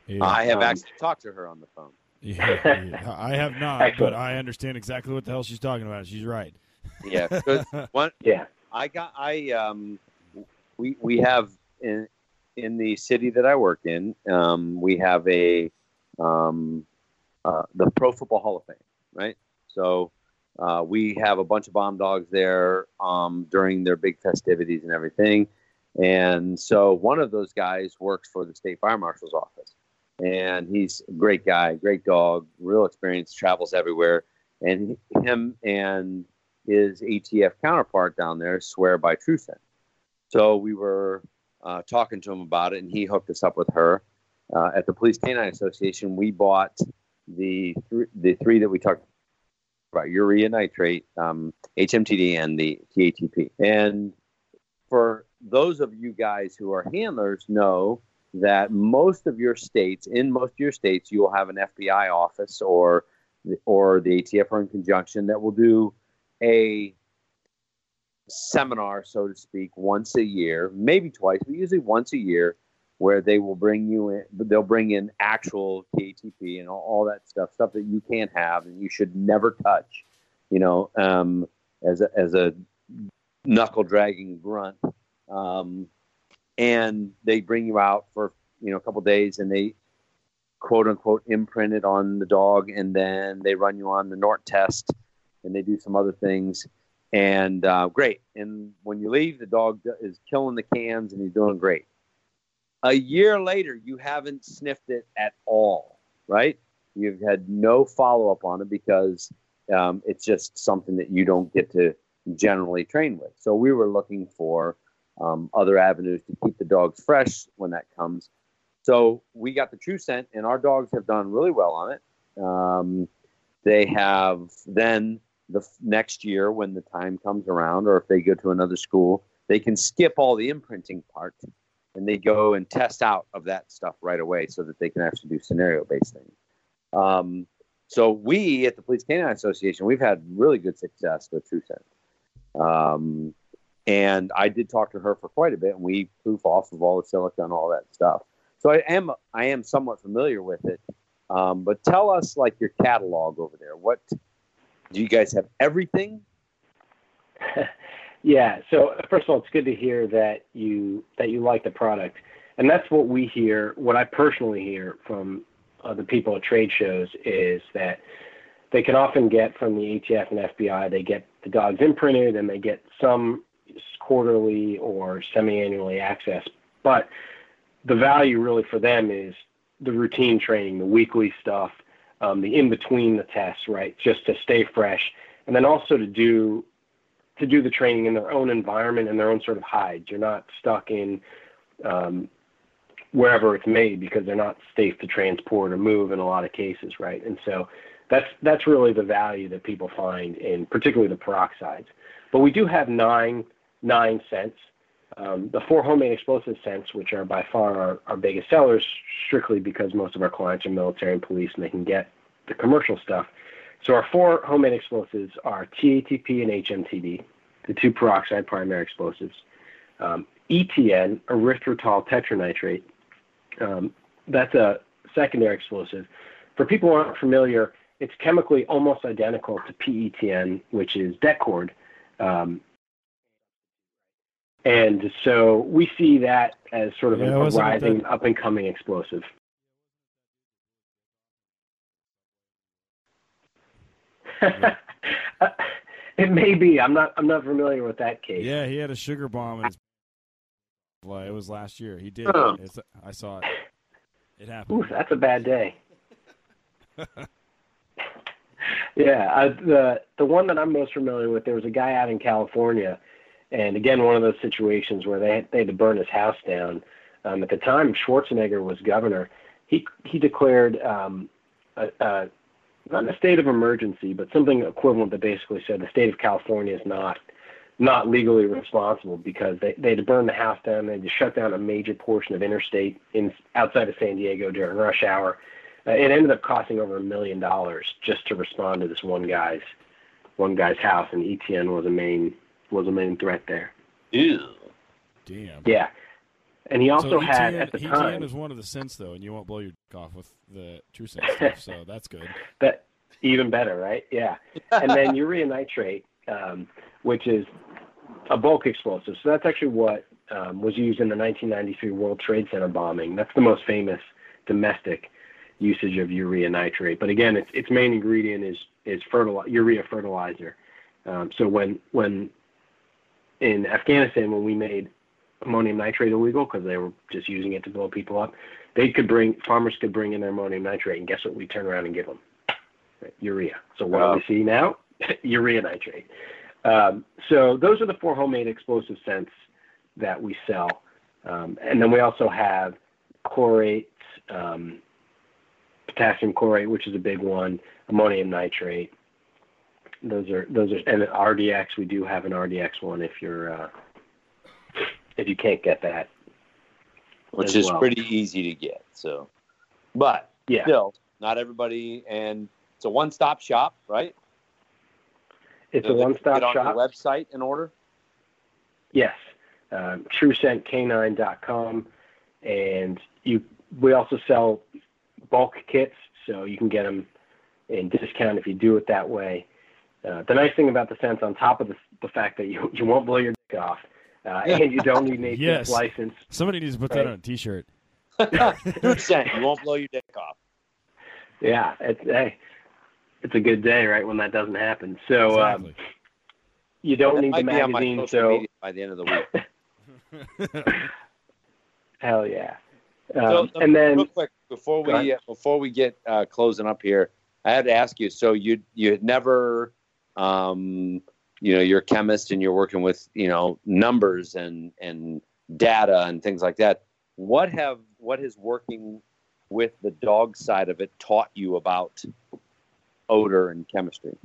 D: Yeah. I have um, actually talked to her on the phone.
G: Yeah, yeah. I have not, Excellent. but I understand exactly what the hell she's talking about. She's right.
D: Yeah, one. Yeah, I got. I um, we we have in in the city that I work in, um, we have a um, uh, the Pro Football Hall of Fame, right? So Uh, we have a bunch of bomb dogs there um, during their big festivities and everything. And so one of those guys works for the state fire marshal's office. And he's a great guy, great dog, real experience, travels everywhere. And him and his ATF counterpart down there swear by TrueScent. So we were uh, talking to him about it, and he hooked us up with her. Uh, at the Police Canine Association, we bought the th- the three that we talked about: urea nitrate, um, HMTD, and the TATP. And for those of you guys who are handlers, know that most of your states, in most of your states, you will have an FBI office or or the ATF or in conjunction that will do a seminar, so to speak, once a year, maybe twice, but usually once a year, where they will bring you in, they'll bring in actual TATP and all, all that stuff, stuff that you can't have and you should never touch, you know, um, as a, as a knuckle dragging grunt. Um, and they bring you out for, you know, a couple days and they quote unquote imprint it on the dog and then they run you on the NORT test and they do some other things and uh, great. And when you leave, the dog is killing the cans and he's doing great. A year later, you haven't sniffed it at all, right? You've had no follow up on it because um, it's just something that you don't get to generally train with. So we were looking for um, other avenues to keep the dogs fresh when that comes. So we got the true scent, and our dogs have done really well on it. Um, they have then the next year when the time comes around, or if they go to another school, they can skip all the imprinting part and they go and test out of that stuff right away so that they can actually do scenario based things. Um, so we at the Police Canine Association, we've had really good success with TrueScent. Um, and I did talk to her for quite a bit, and we proof off of all the silica and all that stuff. So I am I am somewhat familiar with it. Um, but tell us like your catalog over there. What do you guys have everything?
H: yeah. So first of all, it's good to hear that you that you like the product, and that's what we hear. What I personally hear from uh, the people at trade shows is that they can often get from the ATF and FBI. They get the dogs imprinted, and they get some quarterly or semi-annually access. But the value really for them is the routine training, the weekly stuff, um, the in between the tests, right? Just to stay fresh, and then also to do to do the training in their own environment and their own sort of hides. You're not stuck in um, wherever it's made because they're not safe to transport or move in a lot of cases, right? And so that's that's really the value that people find in particularly the peroxides. But we do have nine nine scents um, the four homemade explosive scents, which are by far our, our biggest sellers, strictly because most of our clients are military and police and they can get the commercial stuff. So our four homemade explosives are TATP and HMTD, the two peroxide primary explosives. Um, ETN, erythritol tetranitrate, um, that's a secondary explosive. For people who aren't familiar, it's chemically almost identical to PETN, which is detcord. Um, and so we see that as sort of
G: Yeah,
H: an,
G: I
H: a rising, up and coming explosive. it may be. I'm not. I'm not familiar with that case.
G: Yeah, he had a sugar bomb in his. Well, it was last year. He did.
H: Oh.
G: It's, I saw it. It happened.
H: Ooh, that's a bad day. yeah, I, the the one that I'm most familiar with, there was a guy out in California, and again, one of those situations where they had, they had to burn his house down. Um, at the time, Schwarzenegger was governor. He he declared um, a, a, not a state of emergency, but something equivalent that basically said the state of California is not not legally responsible because they they had to burn the house down. They had to shut down a major portion of interstate in outside of San Diego during rush hour. Uh, it ended up costing over a million dollars just to respond to this one guy's one guy's house, and ETN was a main was a main threat there.
D: Ew.
G: Damn.
H: Yeah, and he also
G: so
H: had
G: ETN,
H: at the
G: ETN
H: time
G: is one of the scents though, and you won't blow your dick off with the true scent stuff. So that's good.
H: that even better, right? Yeah, and then urea nitrate, um, which is a bulk explosive. So that's actually what um, was used in the 1993 World Trade Center bombing. That's the most famous domestic usage of urea nitrate. But again, its its main ingredient is is fertili- urea fertilizer. Um, so when when in Afghanistan when we made ammonium nitrate illegal because they were just using it to blow people up, they could bring farmers could bring in their ammonium nitrate, and guess what? We turn around and give them urea. So what
D: Wow.
H: do we see now? urea nitrate. Um, so those are the four homemade explosive scents that we sell, um, and then we also have chlorates, um, potassium chlorate, which is a big one, ammonium nitrate. Those are those are and RDX. We do have an RDX one if you're uh, if you can't get that.
D: which is
H: well.
D: pretty easy to get. So, but
H: Yeah.
D: still, not everybody, and it's a one-stop shop, right?
H: It's
D: So
H: a one-stop
D: get on
H: shop.
D: your website and order.
H: Yes, um, TrueScentK9.com, and you. We also sell bulk kits, so you can get them in discount if you do it that way. Uh, the nice thing about the scents, on top of the, the fact that you you won't blow your dick off, uh, and you don't need an ATF
G: Yes.
H: license.
G: Somebody needs to put that on a T-shirt.
D: Good scent. You won't blow your dick off.
H: Yeah, it's hey, it's a good day, right, when that doesn't happen. So um, you don't
D: That
H: need the
D: be
H: magazine, so
D: by the end of the week.
H: hell yeah. Um,
D: uh,
H: and then
D: real quick before we uh, before we get uh, closing up here, I had to ask you. So you you had never, um, you know, you're a chemist and you're working with you know numbers and and data and things like that. What have what has working with the dog side of it taught you about odor and chemistry?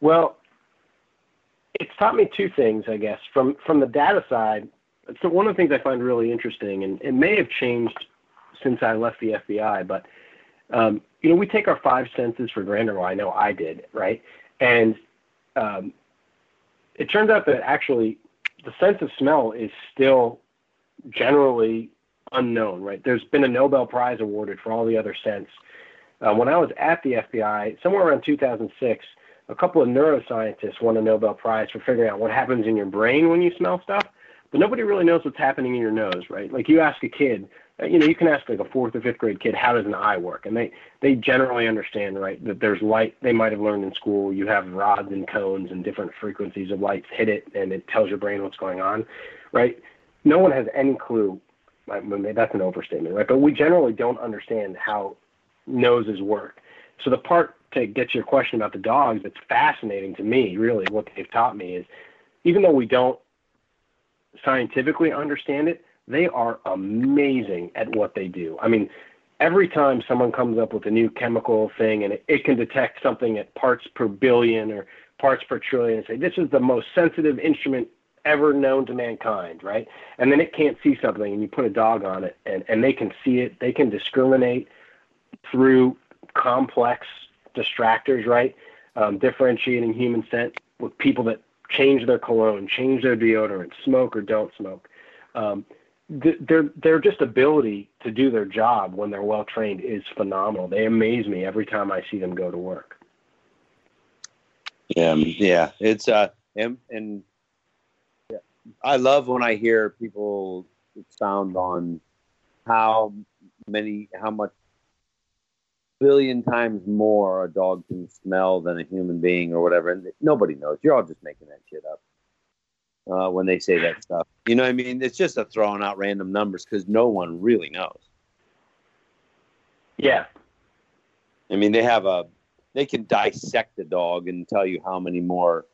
H: Well, it's taught me two things, I guess. From from the data side, so one of the things I find really interesting, and it may have changed since I left the FBI, but um, you know, we take our five senses for granted. Well, I know I did, right? And um, it turns out that actually the sense of smell is still generally unknown, right? There's been a Nobel Prize awarded for all the other scents. Uh, when I was at the FBI, somewhere around 2006, a couple of neuroscientists won a Nobel Prize for figuring out what happens in your brain when you smell stuff. But nobody really knows what's happening in your nose, right? Like you ask a kid, Uh, you know, you can ask like a fourth or fifth grade kid, how does an eye work? And they they generally understand, right, that there's light. They might have learned in school. You have rods and cones and different frequencies of lights hit it, and it tells your brain what's going on, right? No one has any clue. I mean, that's an overstatement, right? But we generally don't understand how noses work. So the part to get to your question about the dogs that's fascinating to me, really, what they've taught me is, even though we don't scientifically understand it, they are amazing at what they do. I mean, every time someone comes up with a new chemical thing and it, it can detect something at parts per billion or parts per trillion and say, this is the most sensitive instrument ever known to mankind, right? And then it can't see something and you put a dog on it and, and they can see it. They can discriminate through complex distractors, right? Um, differentiating human scent with people that change their cologne, change their deodorant, smoke or don't smoke. Um, th- their their just ability to do their job when they're well trained is phenomenal. They amaze me every time I see them go to work.
D: Yeah, yeah, it's uh, and and yeah, I love when I hear people expound on how many, how much billion times more a dog can smell than a human being or whatever, and nobody knows. You're all just making that shit up uh, when they say that stuff. You know what I mean? It's just a throwing out random numbers because no one really knows.
H: Yeah,
D: I mean, they have a they can dissect a dog and tell you how many more,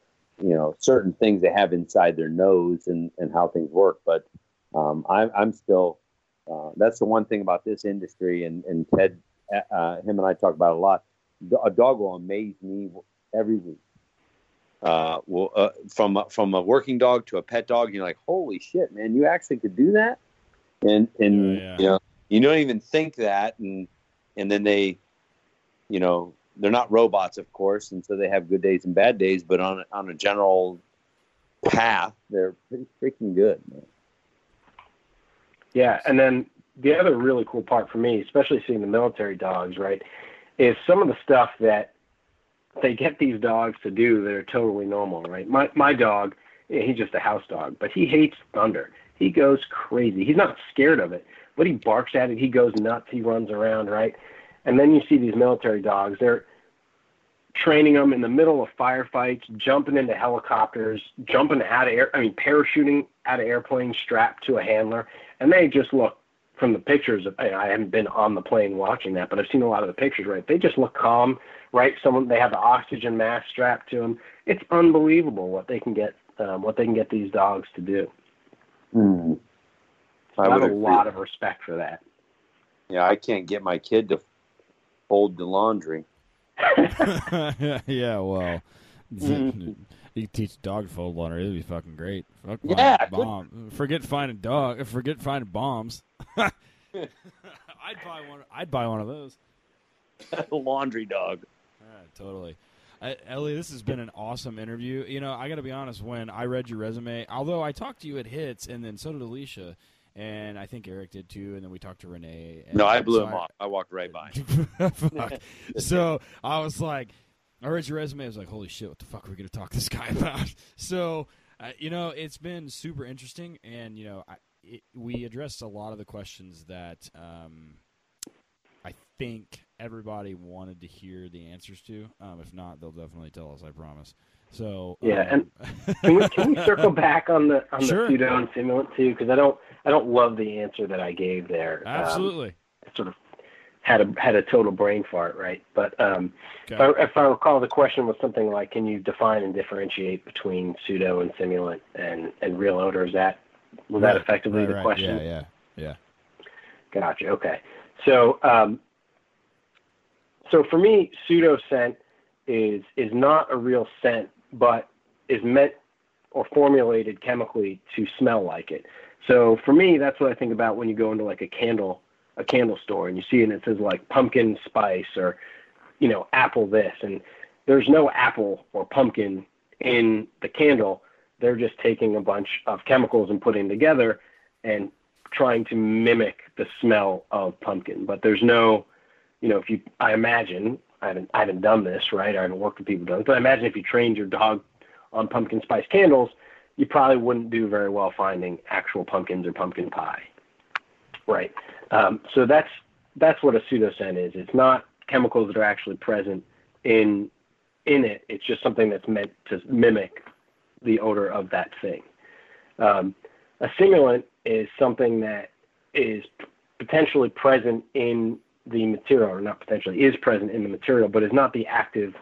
D: you know, certain things they have inside their nose and and how things work. But um, I'm I'm still uh, that's the one thing about this industry and and Ted, uh, him and I talk about it a lot. A dog will amaze me every week. Uh, well, uh, from a- from a working dog to a pet dog, you're like, holy shit, man, you actually could do that, and and
G: Yeah, yeah.
D: you know, you don't even think that, and and then they, you know, they're not robots, of course, and so they have good days and bad days, but on on a general path, they're pretty freaking good. Man.
H: Yeah, and then the other really cool part for me, especially seeing the military dogs, right, is some of the stuff that they get these dogs to do that are totally normal, right? My my dog, he's just a house dog, but he hates thunder. He goes crazy. He's not scared of it, but he barks at it. He goes nuts. He runs around, right? and then you see these military dogs. They're training them in the middle of firefights, jumping into helicopters, jumping out of air. I mean, parachuting out of airplanes strapped to a handler, and they just look from the pictures. Of, I haven't been on the plane watching that, but I've seen a lot of the pictures. Right, they just look calm. Right, someone they have the oxygen mask strapped to them. It's unbelievable what they can get, um, what they can get these dogs to do.
D: Hmm.
H: I, I have a lot of respect for that.
D: Yeah, I can't get my kid to fold the laundry.
E: yeah, well, you teach a dog to fold laundry. It'd be fucking great. Fuck
D: yeah,
E: bomb. Forget finding dog. Forget finding bombs. I'd buy one. I'd buy one of those.
D: laundry dog.
E: Totally. Uh, Ellie, this has been an awesome interview. You know, I got to be honest. When I read your resume, although I talked to you at Hits, and then so did Alicia, and I think Eric did too. And then we talked to Renee.
D: no, I blew
E: so
D: him
E: I,
D: off. I walked right by.
E: so I was like, I read your resume. I was like, holy shit, what the fuck are we going to talk to this guy about? So, uh, you know, it's been super interesting, and you know, I, it, we addressed a lot of the questions that um, I think everybody wanted to hear the answers to. Um, if not, they'll definitely tell us. I promise. So
H: yeah,
E: um,
H: and can we can we circle back on the on
E: Sure.
H: the pseudo and simulant too? Because I don't I don't love the answer that I gave there. Um,
E: absolutely.
H: I sort of had a had a total brain fart, right? But um,
E: Okay.
H: if, I, if I recall, the question was something like, "Can you define and differentiate between pseudo and simulant and and real odor?" Is that was that effectively
E: right,
H: the
E: right.
H: question?
E: Yeah, yeah, yeah.
H: Gotcha. Okay. So, um, so for me, pseudo scent is is not a real scent, but is meant or formulated chemically to smell like it. So for me, that's what I think about when you go into like a candle a candle store and you see it and it says like pumpkin spice or you know apple this and there's no apple or pumpkin in the candle. They're just taking a bunch of chemicals and putting together and trying to mimic the smell of pumpkin. But there's no, you know, if you, I imagine, I haven't, I haven't done this, right? I haven't worked with people doing it, but I imagine if you trained your dog on pumpkin spice candles, you probably wouldn't do very well finding actual pumpkins or pumpkin pie, right? Um, so that's that's what a pseudoscent is. It's not chemicals that are actually present in in it. It's just something that's meant to mimic the odor of that thing. Um, a simulant is something that is potentially present in the material, or not potentially is present in the material, but is not the active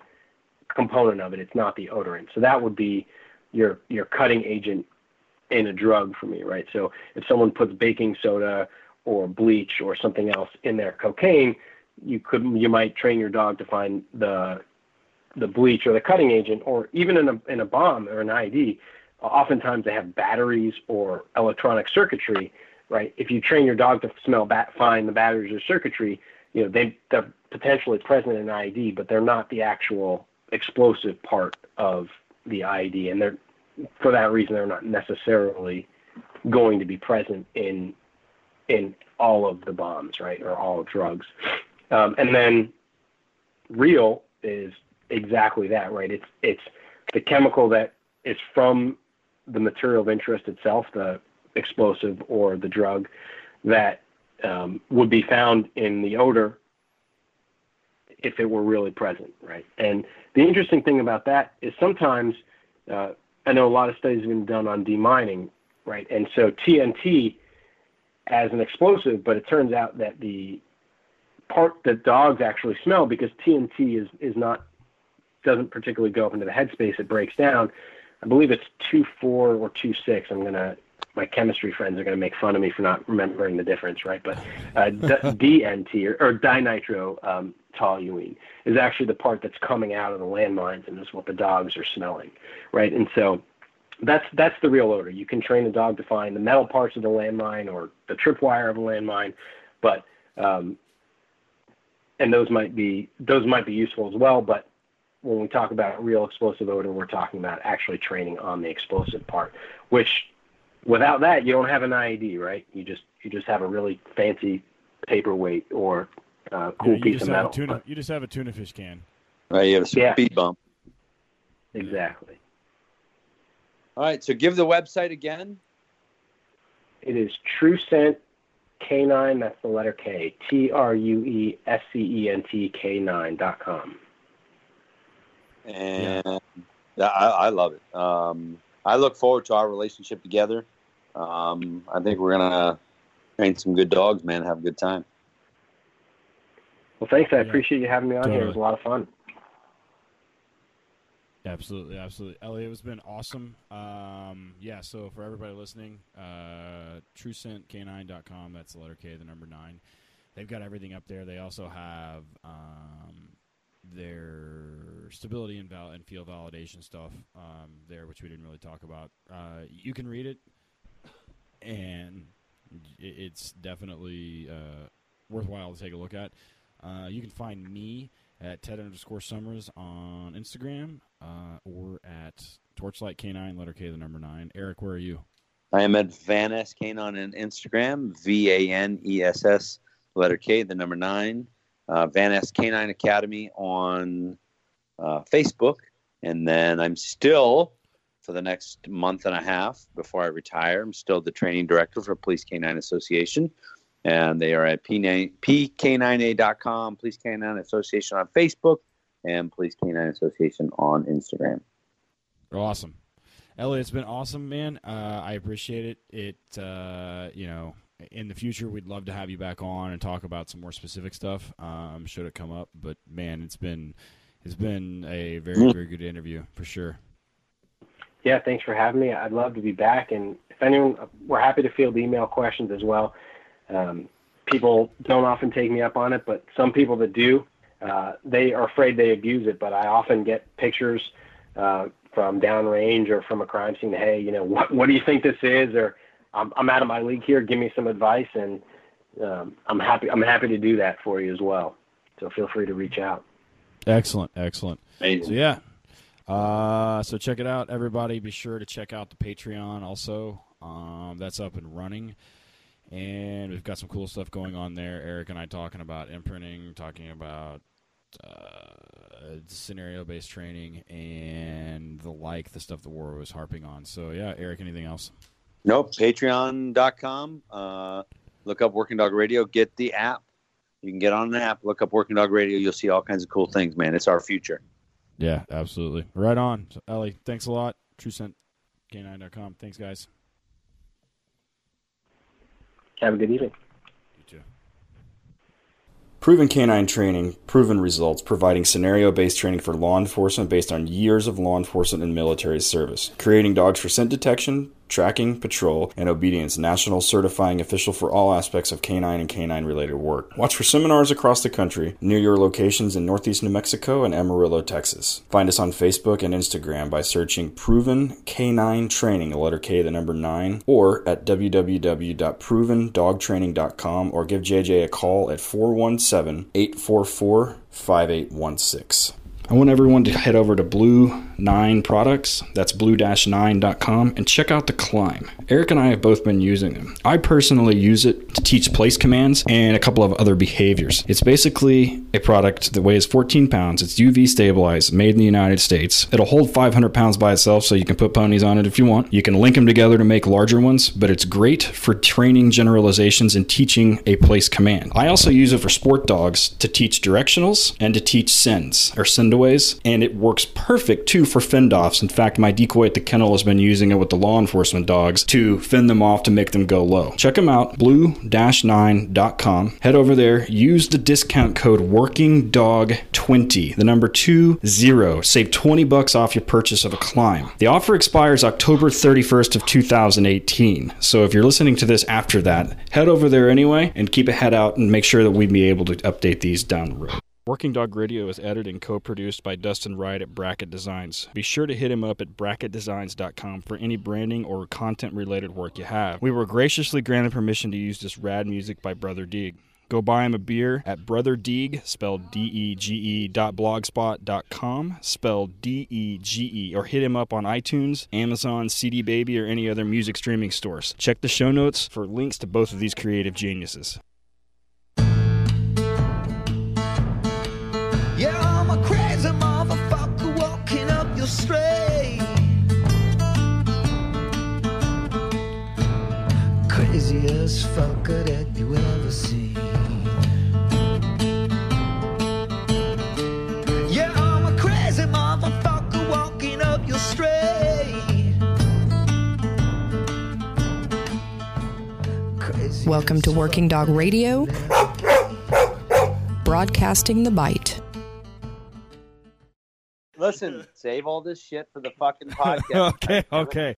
H: component of it. It's not the odorant. So that would be your your cutting agent in a drug for me, right? So if someone puts baking soda or bleach or something else in their cocaine, you could you might train your dog to find the the bleach or the cutting agent, or even in a in a bomb or an IED. Oftentimes they have batteries or electronic circuitry, right? If you train your dog to smell bat, find the batteries or circuitry, you know they they're potentially present in IED, but they're not the actual explosive part of the IED, and they're for that reason they're not necessarily going to be present in in all of the bombs, right, or all drugs. Um, and then real is exactly that, right? It's it's the chemical that is from the material of interest itself, the explosive or the drug, that um, would be found in the odor if it were really present, right? And the interesting thing about that is sometimes uh, I know a lot of studies have been done on demining, right? And so TNT as an explosive, but it turns out that the part that dogs actually smell because TNT is is not doesn't particularly go up into the headspace. It breaks down. I believe it's two four or two six. I'm gonna my chemistry friends are gonna make fun of me for not remembering the difference, right? But uh, D- DNT or, or dinitro um, toluene is actually the part that's coming out of the landmines and is what the dogs are smelling, right? And so that's that's the real odor. You can train a dog to find the metal parts of the landmine or the tripwire of a landmine, but um, and those might be those might be useful as well. But when we talk about real explosive odor, we're talking about actually training on the explosive part, which without that you don't have an IED, right? You just you just have a really fancy paperweight or uh, cool
E: Yeah, you
H: piece
E: just
H: of
E: have
H: metal.
E: A tuna, you just have a tuna fish can.
D: Right, you have a
H: Yeah.
D: speed bump.
H: exactly.
D: All right, so give the website again.
H: It is TrueScent K9, that's the letter K, T R U E S C E N T K9 dot com.
D: and I, I love it. Um, I look forward to our relationship together. Um, I think we're gonna train some good dogs, man. Have a good time.
H: Well, thanks. I
G: Yeah.
H: appreciate you having me on here. It was a lot of fun.
G: Absolutely, absolutely. Elliot, it's been awesome. Um, yeah, so for everybody listening, uh, TrueScentK9.com, that's the letter K, the number nine. They've got everything up there. They also have um, their stability and, val- and field validation stuff um, there, which we didn't really talk about. Uh, you can read it, and it's definitely uh, worthwhile to take a look at. Uh, you can find me at Ted underscore Summers on Instagram uh, or at Torchlight K9, letter K, the number nine. Eric, where are you?
D: I am at Van S Kane on Instagram, V A N E S S, letter K, the number nine. Uh, Van S Canine Academy on uh, Facebook. And then I'm still, for the next month and a half before I retire, I'm still the training director for Police Canine Association. And they are at P9, pk9a.com, Police Canine Association on Facebook, and Police Canine Association on Instagram.
G: Awesome. Elliot, it's been awesome, man. Uh, I appreciate it. It, uh, you know, in the future, we'd love to have you back on and talk about some more specific stuff. Um, should it come up, but man, it's been it's been a very very good interview for sure.
H: Yeah, thanks for having me. I'd love to be back. And if anyone, we're happy to field email questions as well. Um, people don't often take me up on it, but some people that do, uh, they are afraid they abuse it. But I often get pictures uh, from downrange or from a crime scene. Hey, you know, what, what do you think this is? Or I'm, I'm out of my league here. Give me some advice, and um, I'm happy. I'm happy to do that for you as well. So feel free to reach out.
G: Excellent, excellent.
D: Amazing.
G: So yeah, uh, so check it out, everybody. Be sure to check out the Patreon also. Um, that's up and running, and we've got some cool stuff going on there. Eric and I talking about imprinting, talking about uh, scenario-based training, and the like, the stuff the war was harping on. So yeah, Eric, anything else?
D: Nope. Patreon.com. Uh, look up Working Dog Radio. Get the app. You can get on the app. Look up Working Dog Radio. You'll see all kinds of cool things, man. It's our future.
G: Yeah, absolutely. Right on, so, Ellie. Thanks a lot. TrueScentK9.com. Thanks, guys.
H: Have a good evening.
G: You too.
E: Proven canine training, proven results, providing scenario based training for law enforcement based on years of law enforcement and military service. Creating dogs for scent detection, tracking, patrol, and obedience. National certifying official for all aspects of canine and canine related work. Watch for seminars across the country near your locations in Northeast New Mexico and Amarillo, Texas. Find us on Facebook and Instagram by searching Proven Canine Training, the letter K, the number 9, or at www.provendogtraining.com or give JJ a call at 417 844 5816. I want everyone to head over to Blue 9 Products, that's blue-9.com, and check out the Klimb. Eric and I have both been using them. I personally use it to teach place commands and a couple of other behaviors. It's basically a product that weighs 14 pounds. It's UV stabilized, made in the United States. It'll hold 500 pounds by itself, so you can put ponies on it if you want. You can link them together to make larger ones, but it's great for training generalizations and teaching a place command. I also use it for sport dogs to teach directionals and to teach sends or sendaways, and it works perfect too for fend offs. In fact, my decoy at the kennel has been using it with the law enforcement dogs to fend them off to make them go low. Check them out, blue-9.com. Head over there, use the discount code WORKINGDOG20, the number 20. Save 20 bucks off your purchase of a Klimb. The offer expires October 31st of 2018. So if you're listening to this after that, head over there anyway and keep a head out and make sure that we'd be able to update these down the road. Working Dog Radio is edited and co-produced by Dustin Wright at Bracket Designs. Be sure to hit him up at bracketdesigns.com for any branding or content-related work you have. We were graciously granted permission to use this rad music by Brother Dege. Go buy him a beer at Brother Dege, spelled D-E-G-E dot blogspot dot com, spelled D-E-G-E, or hit him up on iTunes, Amazon, CD Baby, or any other music streaming stores. Check the show notes for links to both of these creative geniuses. craziest fucker that you ever.
A: Yeah, I'm a crazy motherfucker walking up your street.
B: Welcome to Working Dog Radio, broadcasting the bite.
D: Listen, save all this shit for the fucking podcast.
G: okay, okay.